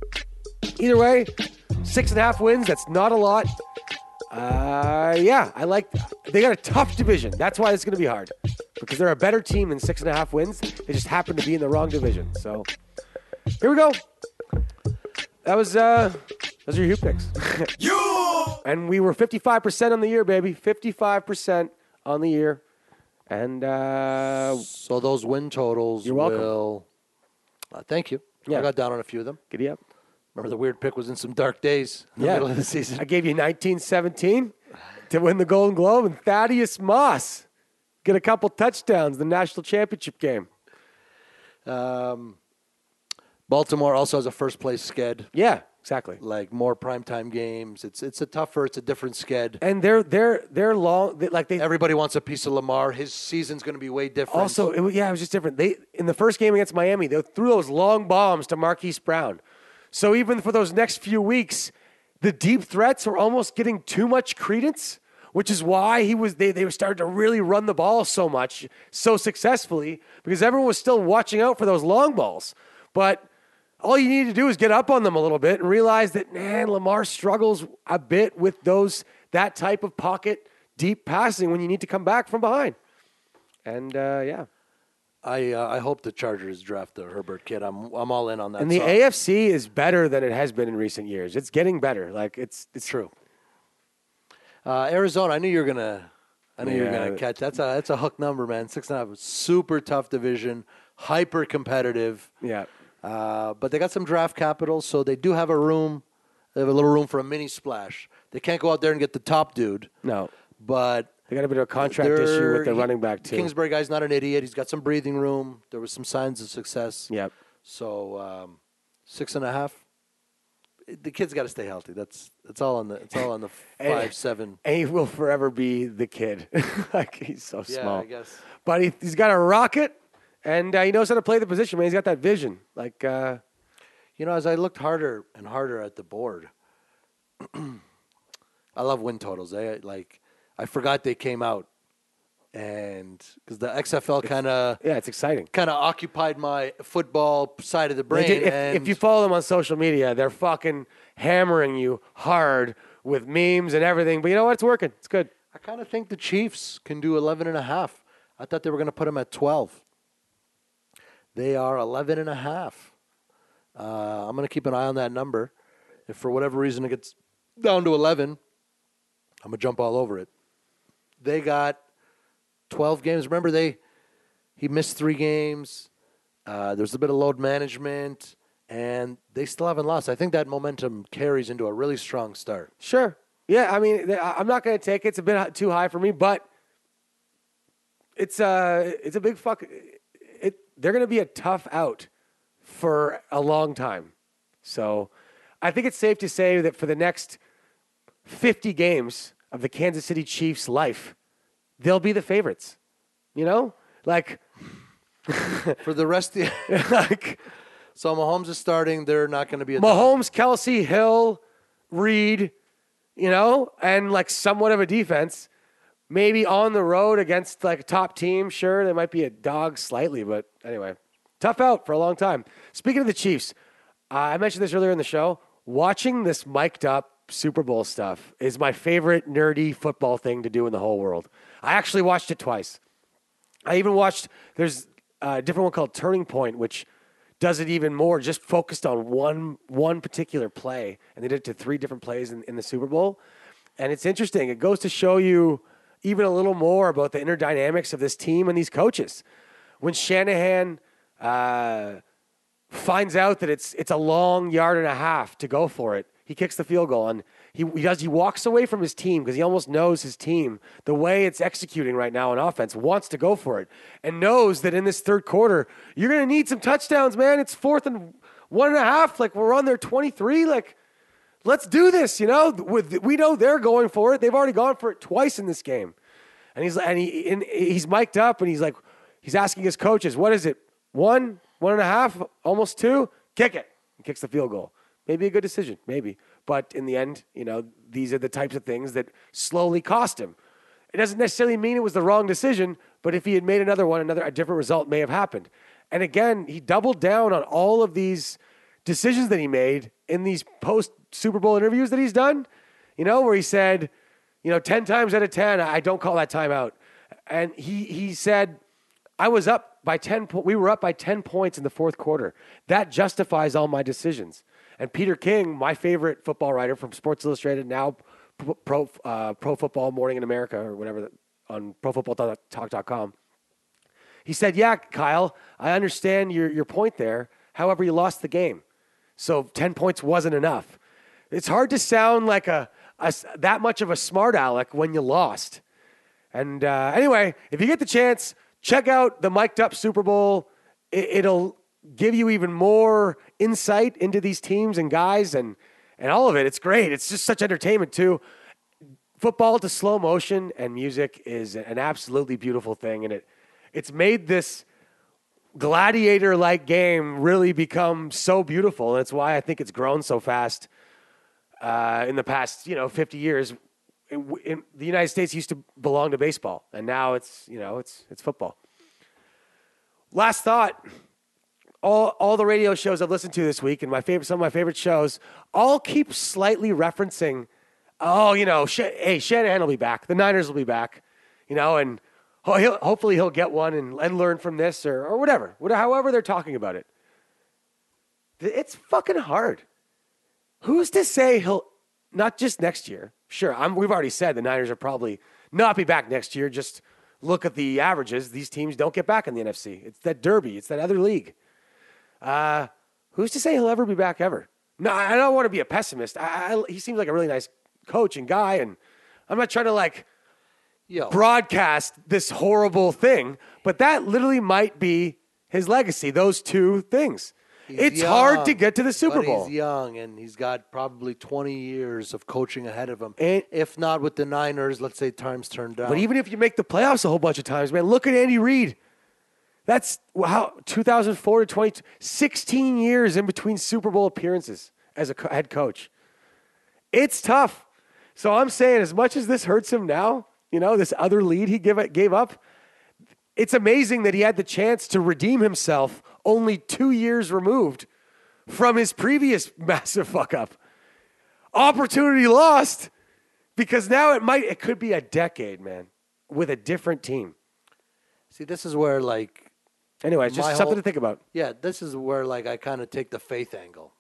Either way, six and a half wins. That's not a lot. Uh, yeah, I like. They got a tough division. That's why it's going to be hard because they're a better team than six and a half wins. They just happen to be in the wrong division. So here we go. That was uh, those are your Hugh picks. [LAUGHS] and we were fifty five percent on the year, baby. Fifty five percent on the year, and uh, So those win totals You're welcome. will. Uh, thank you. Yeah. I got down on a few of them. giddy up. Remember the weird pick was in some dark days in the Yeah, middle of the season. I gave you nineteen seventeen to win the Golden Globe, and Thaddeus Moss get a couple touchdowns in the national championship game. Um, Baltimore also has a first place sked, Yeah, exactly. like more primetime games. It's it's a tougher, it's a different sked. and they're they're they're long they, like they Everybody wants a piece of Lamar. His season's going to be way different. also it, yeah it was just different they in the first game against miami they threw those long bombs to marquise brown so even for those next few weeks the deep threats were almost getting too much credence which is why he was they, they were starting to really run the ball so much so successfully because everyone was still watching out for those long balls. But all you need to do is get up on them a little bit and realize that man lamar struggles a bit with those that type of pocket deep passing when you need to come back from behind. And uh, yeah I uh, I hope the Chargers draft the Herbert kid. I'm I'm all in on that. and the So- afc is better than it has been in recent years it's getting better like it's it's True. Uh, Arizona, I knew you were gonna. I knew you were Yeah. gonna catch. That's a that's a hook number, man. Six and a half. Super tough division, hyper competitive. yeah Uh, but they got some draft capital, so they do have a room. They have a little room for a mini splash. They can't go out there and get the top dude, no but they got a bit of a contract they're- issue with the he- running back too Kingsbury guy's not an idiot. He's got some breathing room. There was some signs of success. yep So um, six and a half. The kid's got to stay healthy. That's that's all on the it's all on the [LAUGHS] And- five seven. and he will forever be the kid [LAUGHS] like he's so Yeah, small I guess. but he, he's got a rocket and uh, he knows how to play the position man he's got that vision like uh, You know, as I looked harder and harder at the board, [CLEARS THROAT] I love win totals. They like, I forgot they came out, and because the XFL kind of yeah it's exciting kind of occupied my football side of the brain. Did- if, and if you follow them on social media they're fucking hammering you hard with memes and everything but you know what it's working it's good I kind of think the Chiefs can do 11 and a half. I thought they were going to put them at 12. They are 11 and a half. Uh, I'm going to keep an eye on that number. If for whatever reason it gets down to 11, I'm going to jump all over it. They got 12 games. Remember, they he missed three games. Uh, there's a bit of load management, and they still haven't lost. I think that momentum carries into a really strong start. Sure. Yeah, I mean, I'm not going to take it. It's a bit too high for me, but it's a it's a big fuck. It they're going to be a tough out for a long time. So I think it's safe to say that for the next 50 games of the Kansas City Chiefs' life, they'll be the favorites. You know, like For the rest of [LAUGHS] the like so Mahomes is starting. They're not going to be a Mahomes, Kelce, Hill, Reed, you know, and like somewhat of a defense. Maybe on the road against like a top team, sure, they might be a dog slightly, but anyway, tough out for a long time. Speaking of the Chiefs, uh, I mentioned this earlier in the show. Watching this mic'd up Super Bowl stuff is my favorite nerdy football thing to do in the whole world. I actually watched it twice. I even watched. There's a different one called Turning Point, which does it even more, just focused on one one particular play, and they did it to three different plays in, in the Super Bowl. And it's interesting. It goes to show you even a little more about the inner dynamics of this team and these coaches. When Shanahan uh, finds out that it's it's a long yard and a half to go for it. He kicks the field goal and he, he does he walks away from his team because he almost knows his team the way it's executing right now on offense wants to go for it and knows that in this third quarter you're gonna need some touchdowns, man. It's fourth and one and a half. Like we're on their 23. Like let's do this. You know, with we know they're going for it. They've already gone for it twice in this game, and he's and he and he's mic'd up and he's like he's asking his coaches, "What is it? One, one and a half, almost two? Kick it." He kicks the field goal. Maybe a good decision, maybe, but in the end, you know, these are the types of things that slowly cost him. It doesn't necessarily mean it was the wrong decision, but if he had made another one, another a different result may have happened. And again, he doubled down on all of these decisions that he made in these post Super Bowl interviews that he's done. You know, where he said, you know, ten times out of ten, I don't call that timeout. And he he said, I was up by ten. Po- we were up by ten points in the fourth quarter. That justifies all my decisions. And Peter King, my favorite football writer from Sports Illustrated, now Pro uh, Pro Football Morning in America or whatever on ProFootballTalk.com. He said, "Yeah, Kyle, I understand your your point there. However, you lost the game, so ten points wasn't enough. It's hard to sound like a, a that much of a smart aleck when you lost. And uh, anyway, if you get the chance, check out the mic'd up Super Bowl. It, it'll give you even more insight into these teams and guys and and all of it. It's great. It's just such entertainment too. Football to slow motion and music is an absolutely beautiful thing, and it it's made this gladiator like game really become so beautiful. And it's why I think it's grown so fast uh, in the past, you know, 50 years. In, in, the United States used to belong to baseball, and now it's, you know, it's, it's football. Last thought. All, all the radio shows I've listened to this week and my favorite, some of my favorite shows all keep slightly referencing, oh, you know, Sh- hey, Shanahan will be back. The Niners will be back, you know, and ho- he'll, hopefully he'll get one and, and learn from this or, or whatever, whatever, however they're talking about it. It's fucking hard. Who's to say he'll not just next year? Sure, I'm, we've already said the Niners are probably not be back next year. Just look at the averages. These teams don't get back in the NFC. It's that derby. It's that other league. Uh, who's to say he'll ever be back ever? No, I don't want to be a pessimist. I, I, he seems like a really nice coach and guy, and I'm not trying to like Yo, broadcast this horrible thing, but that literally might be his legacy. Those two things. he's it's hard to get to the Super Bowl. He's young and he's got probably 20 years of coaching ahead of him. And- if not with the Niners, let's say times turned down. But even if you make the playoffs a whole bunch of times, man, look at Andy Reid. That's how 2004 to 20, 16 years in between Super Bowl appearances as a head coach. It's tough. So I'm saying, as much as this hurts him now, you know, this other lead he give, gave up, it's amazing that he had the chance to redeem himself only two years removed from his previous [LAUGHS] massive fuck up. Opportunity lost because now it might, it could be a decade, man, with a different team. See, this is where like Anyway, just My something to think about. Yeah, this is where like I kind of take the faith angle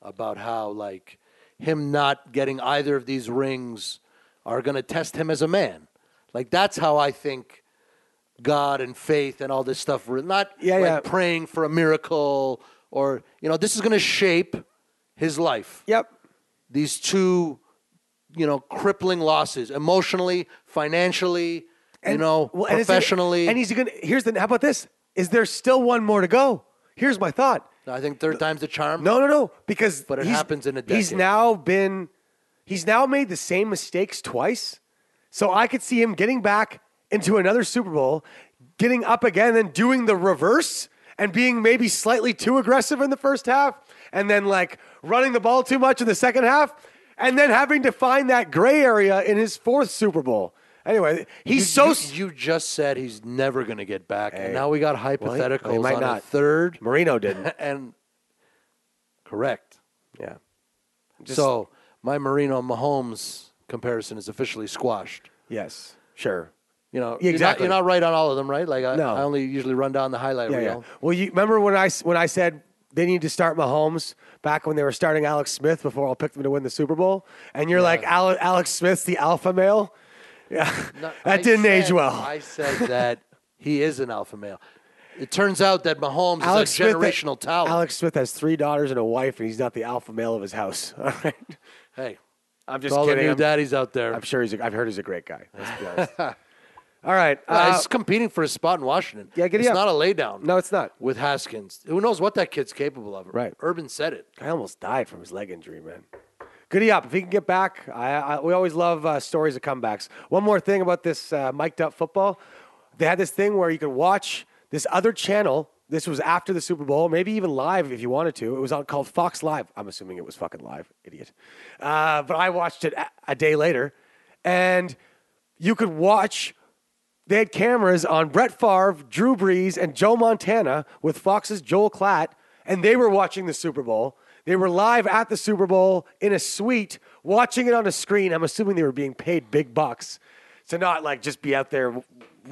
about how like him not getting either of these rings are going to test him as a man. Like that's how I think God and faith and all this stuff. were Not Yeah, like yeah. praying for a miracle or you know this is going to shape his life. Yep. These two, you know, crippling losses emotionally, financially, you know, well, and professionally. and he's going to, here's the, how about this? Is there still one more to go? Here's my thought. I think third time's the charm. No, no, no. Because But it happens in a day. He's now been, he's now made the same mistakes twice. So I could see him getting back into another Super Bowl, getting up again, and doing the reverse and being maybe slightly too aggressive in the first half, and then like running the ball too much in the second half, and then having to find that gray area in his fourth Super Bowl. Anyway, he's You- so. You, you just said he's never going to get back, and now we got he- hypotheticals well, he might on a not. third. Marino didn't. [LAUGHS] and correct. Yeah. Just- so my Marino Mahomes comparison is officially squashed. Yes. Sure. You know, Yeah, exactly. You're not, you're not right on all of them, right? Like I, No. I only usually run down the highlight Yeah, yeah. reel. Well, you remember when I when I said they need to start Mahomes back when they were starting Alex Smith before I picked them to win the Super Bowl, and you're like Alex Smith's the alpha male. Yeah, No, [LAUGHS] that I didn't age well. I said that he is an alpha male. It turns out that Mahomes Alex is a Smith, generational talent. Alex Smith has three daughters and a wife, and he's not the alpha male of his house. [LAUGHS] All right, hey, I'm just all kidding. the new I'm, daddies out there. I'm sure he's. A, I've heard he's a great guy. Let's be honest. [LAUGHS] All right. Uh, uh, he's competing for a spot in Washington. Yeah, giddy it's up. not a laydown. no, it's not. with Haskins. Who knows what that kid's capable of? Right. Urban said it. Guy almost died from his leg injury, man. Goody up. If he can get back, I, I, we always love uh, stories of comebacks. One more thing about this uh, mic'd up football. They had this thing where you could watch this other channel. This was after the Super Bowl, maybe even live if you wanted to. It was on, called Fox Live. I'm assuming it was fucking live, idiot. Uh, but I watched it a, a day later, and you could watch they had cameras on Brett Favre, Drew Brees, and Joe Montana with Fox's Joel Klatt, and they were watching the Super Bowl. They were live at the Super Bowl in a suite, watching it on a screen. I'm assuming they were being paid big bucks to not like just be out there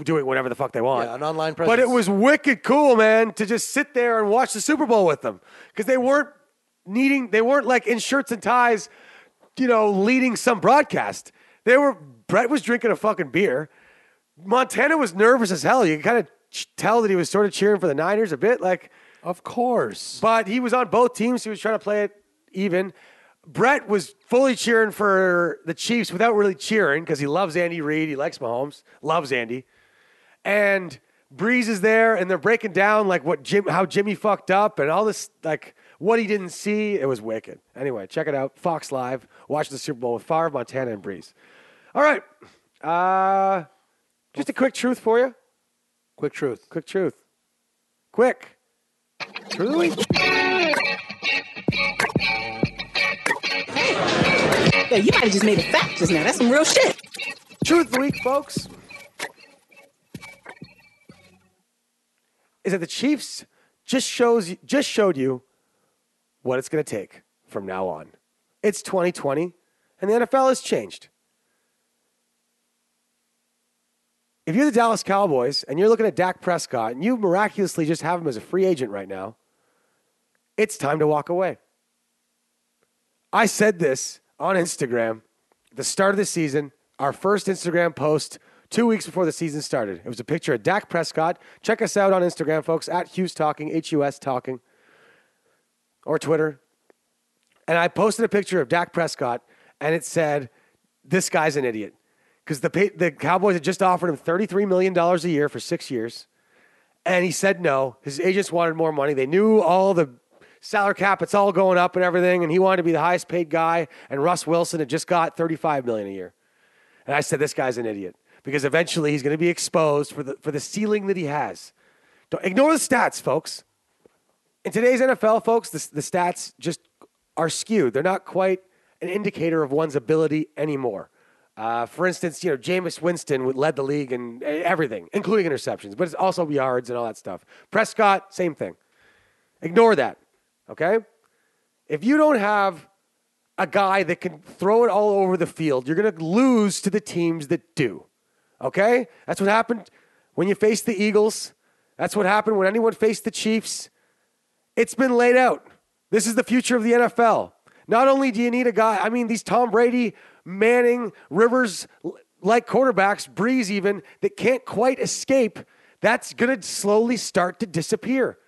doing whatever the fuck they want. Yeah, an online press. But it was wicked cool, man, to just sit there and watch the Super Bowl with them because they weren't needing, they weren't like in shirts and ties, you know, leading some broadcast. They were. Brett was drinking a fucking beer. Montana was nervous as hell. You can kind of tell that he was sort of cheering for the Niners a bit, like, Of course. but he was on both teams. He was trying to play it even. Brett was fully cheering for the Chiefs without really cheering because he loves Andy Reid. He likes Mahomes, loves Andy, and Brees is there, and they're breaking down like what Jim, how Jimmy fucked up, and all this like what he didn't see. It was wicked. Anyway, check it out. Fox Live. Watch the Super Bowl with Favre, Montana, and Brees. All right. Uh, just a quick truth for you. Quick truth. Quick truth. Quick. Truth of the week. Yeah, you might have just made a fact just now. That's some real shit. Truth of the week, folks, is that the Chiefs just shows just showed you what it's going to take from now on. It's 2020, and the NFL has changed. If you're the Dallas Cowboys and you're looking at Dak Prescott and you miraculously just have him as a free agent right now, it's time to walk away. I said this on Instagram at the start of the season, our first Instagram post two weeks before the season started. It was a picture of Dak Prescott. Check us out on Instagram, folks, at Hughes Talking, H U S Talking, or Twitter. And I posted a picture of Dak Prescott, and it said, This guy's an idiot. Because the, the Cowboys had just offered him $33 million a year for six years. And he said no. His agents wanted more money. They knew all the salary cap, it's all going up and everything. And he wanted to be the highest paid guy. And Russ Wilson had just got 35 million a year. And I said, this guy's an idiot because eventually he's going to be exposed for the, for the ceiling that he has. Don't ignore the stats, folks. In today's NFL, folks, the, the stats just are skewed. They're not quite an indicator of one's ability anymore. Uh, for instance, you know, Jameis Winston led the league in everything, including interceptions, but it's also yards and all that stuff. Prescott, same thing. Ignore that, okay? If you don't have a guy that can throw it all over the field, you're going to lose to the teams that do. Okay? That's what happened when you faced the Eagles. That's what happened when anyone faced the Chiefs. It's been laid out. This is the future of the NFL. Not only do you need a guy, I mean, these Tom Brady, Manning, Rivers like quarterbacks, Brees even, that can't quite escape, that's going to slowly start to disappear.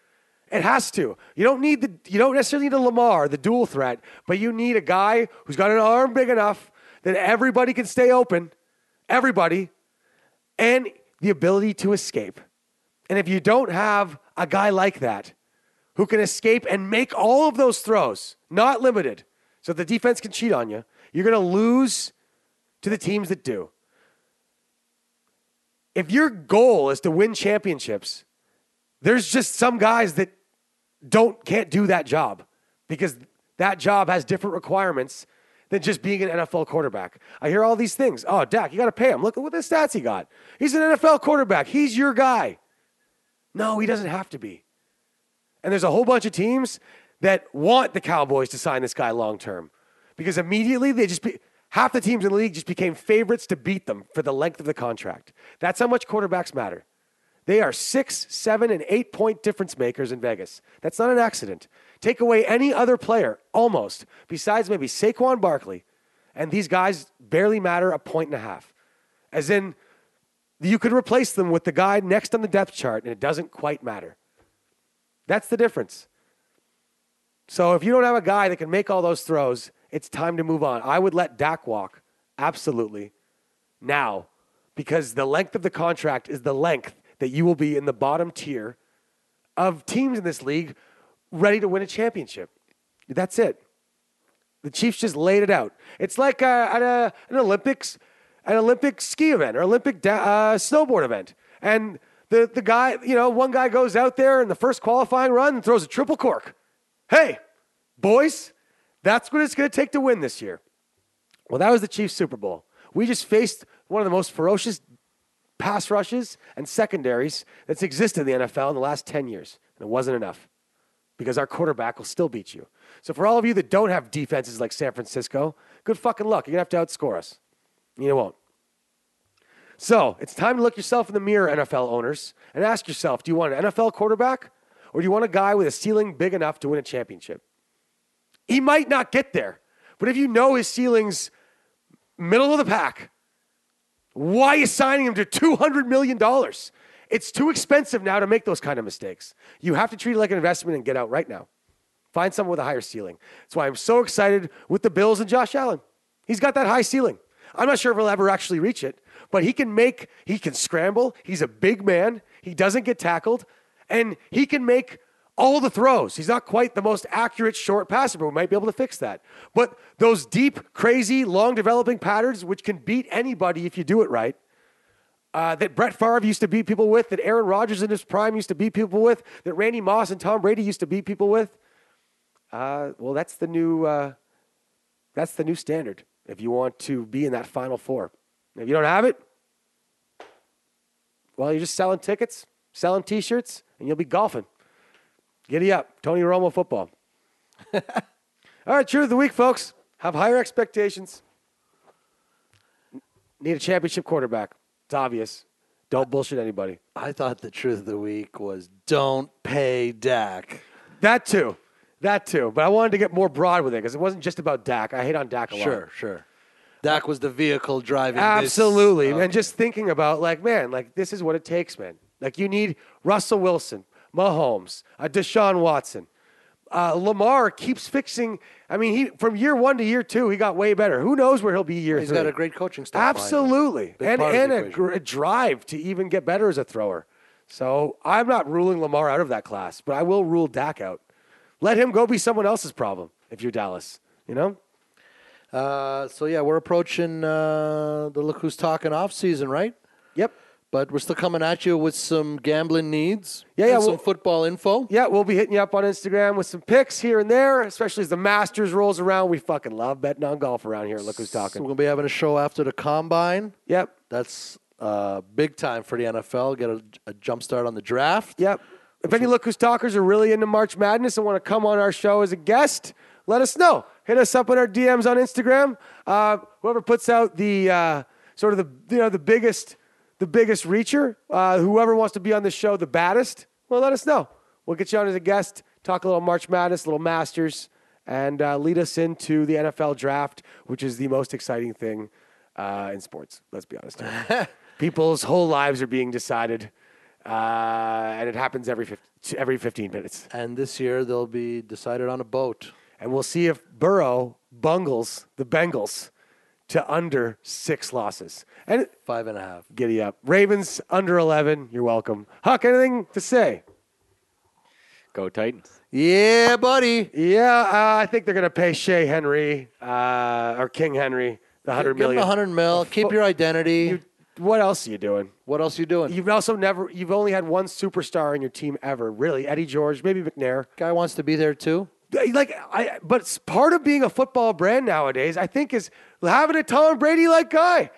It has to. You don't need the you don't necessarily need a Lamar, the dual threat, but you need a guy who's got an arm big enough that everybody can stay open. Everybody. and the ability to escape. And if you don't have a guy like that who can escape and make all of those throws, not limited, so the defense can cheat on you, you're going to lose to the teams that do. If your goal is to win championships, there's just some guys that don't can't do that job because that job has different requirements than just being an NFL quarterback. I hear all these things. Oh, Dak, you got to pay him. Look at what the stats he got. He's an NFL quarterback. He's your guy. No, he doesn't have to be. And there's a whole bunch of teams that want the Cowboys to sign this guy long term because immediately they just be, half the teams in the league just became favorites to beat them for the length of the contract. That's how much quarterbacks matter. They are six, seven, and eight point difference makers in Vegas. That's not an accident. Take away any other player, almost, besides maybe Saquon Barkley, and these guys barely matter a point and a half. As in, you could replace them with the guy next on the depth chart, and it doesn't quite matter. That's the difference. So if you don't have a guy that can make all those throws, it's time to move on. I would let Dak walk, absolutely, now, because the length of the contract is the length that you will be in the bottom tier of teams in this league ready to win a championship. That's it. The Chiefs just laid it out. It's like uh, at a, an Olympics, an Olympic ski event or Olympic da- uh, snowboard event, and the the guy, you know, one guy goes out there in the first qualifying run and throws a triple cork. Hey, boys, that's what it's going to take to win this year. Well, that was the Chiefs Super Bowl. We just faced one of the most ferocious pass rushes and secondaries that's existed in the NFL in the last 10 years. And it wasn't enough because our quarterback will still beat you. So for all of you that don't have defenses like San Francisco, good fucking luck. You're going to have to outscore us. You won't. So it's time to look yourself in the mirror, NFL owners, and ask yourself do you want an NFL quarterback or do you want a guy with a ceiling big enough to win a championship? He might not get there, but if you know his ceiling's middle of the pack, why you signing him to $200 million? It's too expensive now to make those kind of mistakes. You have to treat it like an investment and get out right now. Find someone with a higher ceiling. That's why I'm so excited with the Bills and Josh Allen. He's got that high ceiling. I'm not sure if he'll ever actually reach it, but he can make, he can scramble. He's a big man. He doesn't get tackled, and he can make all the throws. He's not quite the most accurate short passer, but we might be able to fix that. But those deep, crazy, long developing patterns, which can beat anybody if you do it right, uh, that Brett Favre used to beat people with, that Aaron Rodgers in his prime used to beat people with, that Randy Moss and Tom Brady used to beat people with. Uh, well, that's the new uh, that's the new standard if you want to be in that Final Four. If you don't have it, well, you're just selling tickets, selling T-shirts, and you'll be golfing. Giddy up, Tony Romo football. [LAUGHS] All right, truth of the week, folks. Have higher expectations. Need a championship quarterback. It's obvious. Don't bullshit anybody. I thought the truth of the week was don't pay Dak. That too. That too. But I wanted to get more broad with it because it wasn't just about Dak. I hate on Dak a lot. Sure, sure. Dak was the vehicle driving this- Absolutely. Okay. And just thinking about like, man, like this is what it takes, man. Like you need Russell Wilson, Mahomes, uh, Deshaun Watson. Uh, Lamar keeps fixing. I mean, he from year one to year two, he got way better. Who knows where he'll be year He's three? got a great coaching staff. Absolutely, and and a, gr- a drive to even get better as a thrower. So I'm not ruling Lamar out of that class, but I will rule Dak out. Let him go be someone else's problem if you're Dallas. You know. Uh, so yeah, we're approaching uh, the look who's talking off season, right? Yep. But we're still coming at you with some gambling needs. Yeah, yeah, and some football info. Yeah, we'll be hitting you up on Instagram with some picks here and there, especially as the Masters rolls around. We fucking love betting on golf around here. Look who's So we're gonna be having a show after the combine. Yep, That's uh, big time for the NFL. Get a, a jump start on the draft. yep. If any Look Who's Talkers are really into March Madness and want to come on our show as a guest, let us know. Hit us up in our DMs on Instagram. Uh, whoever puts out the uh, sort of the you know the biggest the biggest reacher, uh, whoever wants to be on the show the baddest, well, let us know. We'll get you on as a guest, talk a little March Madness, a little Masters, and uh, lead us into the NFL draft, which is the most exciting thing uh, in sports. Let's be honest. [LAUGHS] People's whole lives are being decided, uh, and it happens every 15, every 15 minutes. And this year they'll be decided on a boat. And we'll see if Burrow bungles the Bengals to under six losses. And Five and a half. giddy up. Ravens under 11. You're welcome. Huck, anything to say? Go Titans. Yeah, buddy. Yeah, uh, I think they're going to pay Shea Henry uh, or King Henry the hundred Give him the hundred mil. Keep your identity. You, what else are you doing? what else are you doing? You've also never. You've only had one superstar in your team ever, really. Eddie George, maybe McNair. Guy wants to be there too. Like I, but it's part of being a football brand nowadays. I think is having a Tom Brady like guy.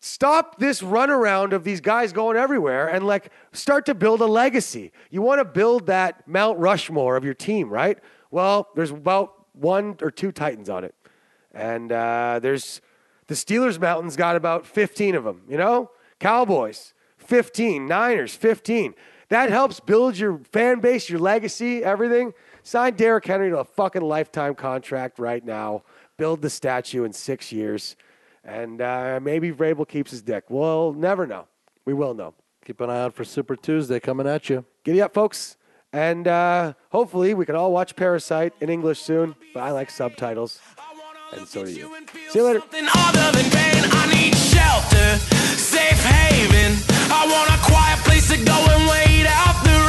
Stop this runaround of these guys going everywhere and like start to build a legacy. You want to build that Mount Rushmore of your team, right? Well, there's about one or two Titans on it, and uh, there's the Steelers Mountain's got about 15 of them. You know, Cowboys 15, Niners 15. That helps build your fan base, your legacy, everything. Sign Derrick Henry to a fucking lifetime contract right now. Build the statue in six years. And uh, maybe Vrabel keeps his dick. We'll never know. We will know. Keep an eye out for Super Tuesday coming at you. Giddy up, folks. And uh, hopefully we can all watch Parasite in English soon. But I like subtitles. And so do you. See you later. Something other than pain. I need shelter, safe haven. I want a quiet place to go and wait out the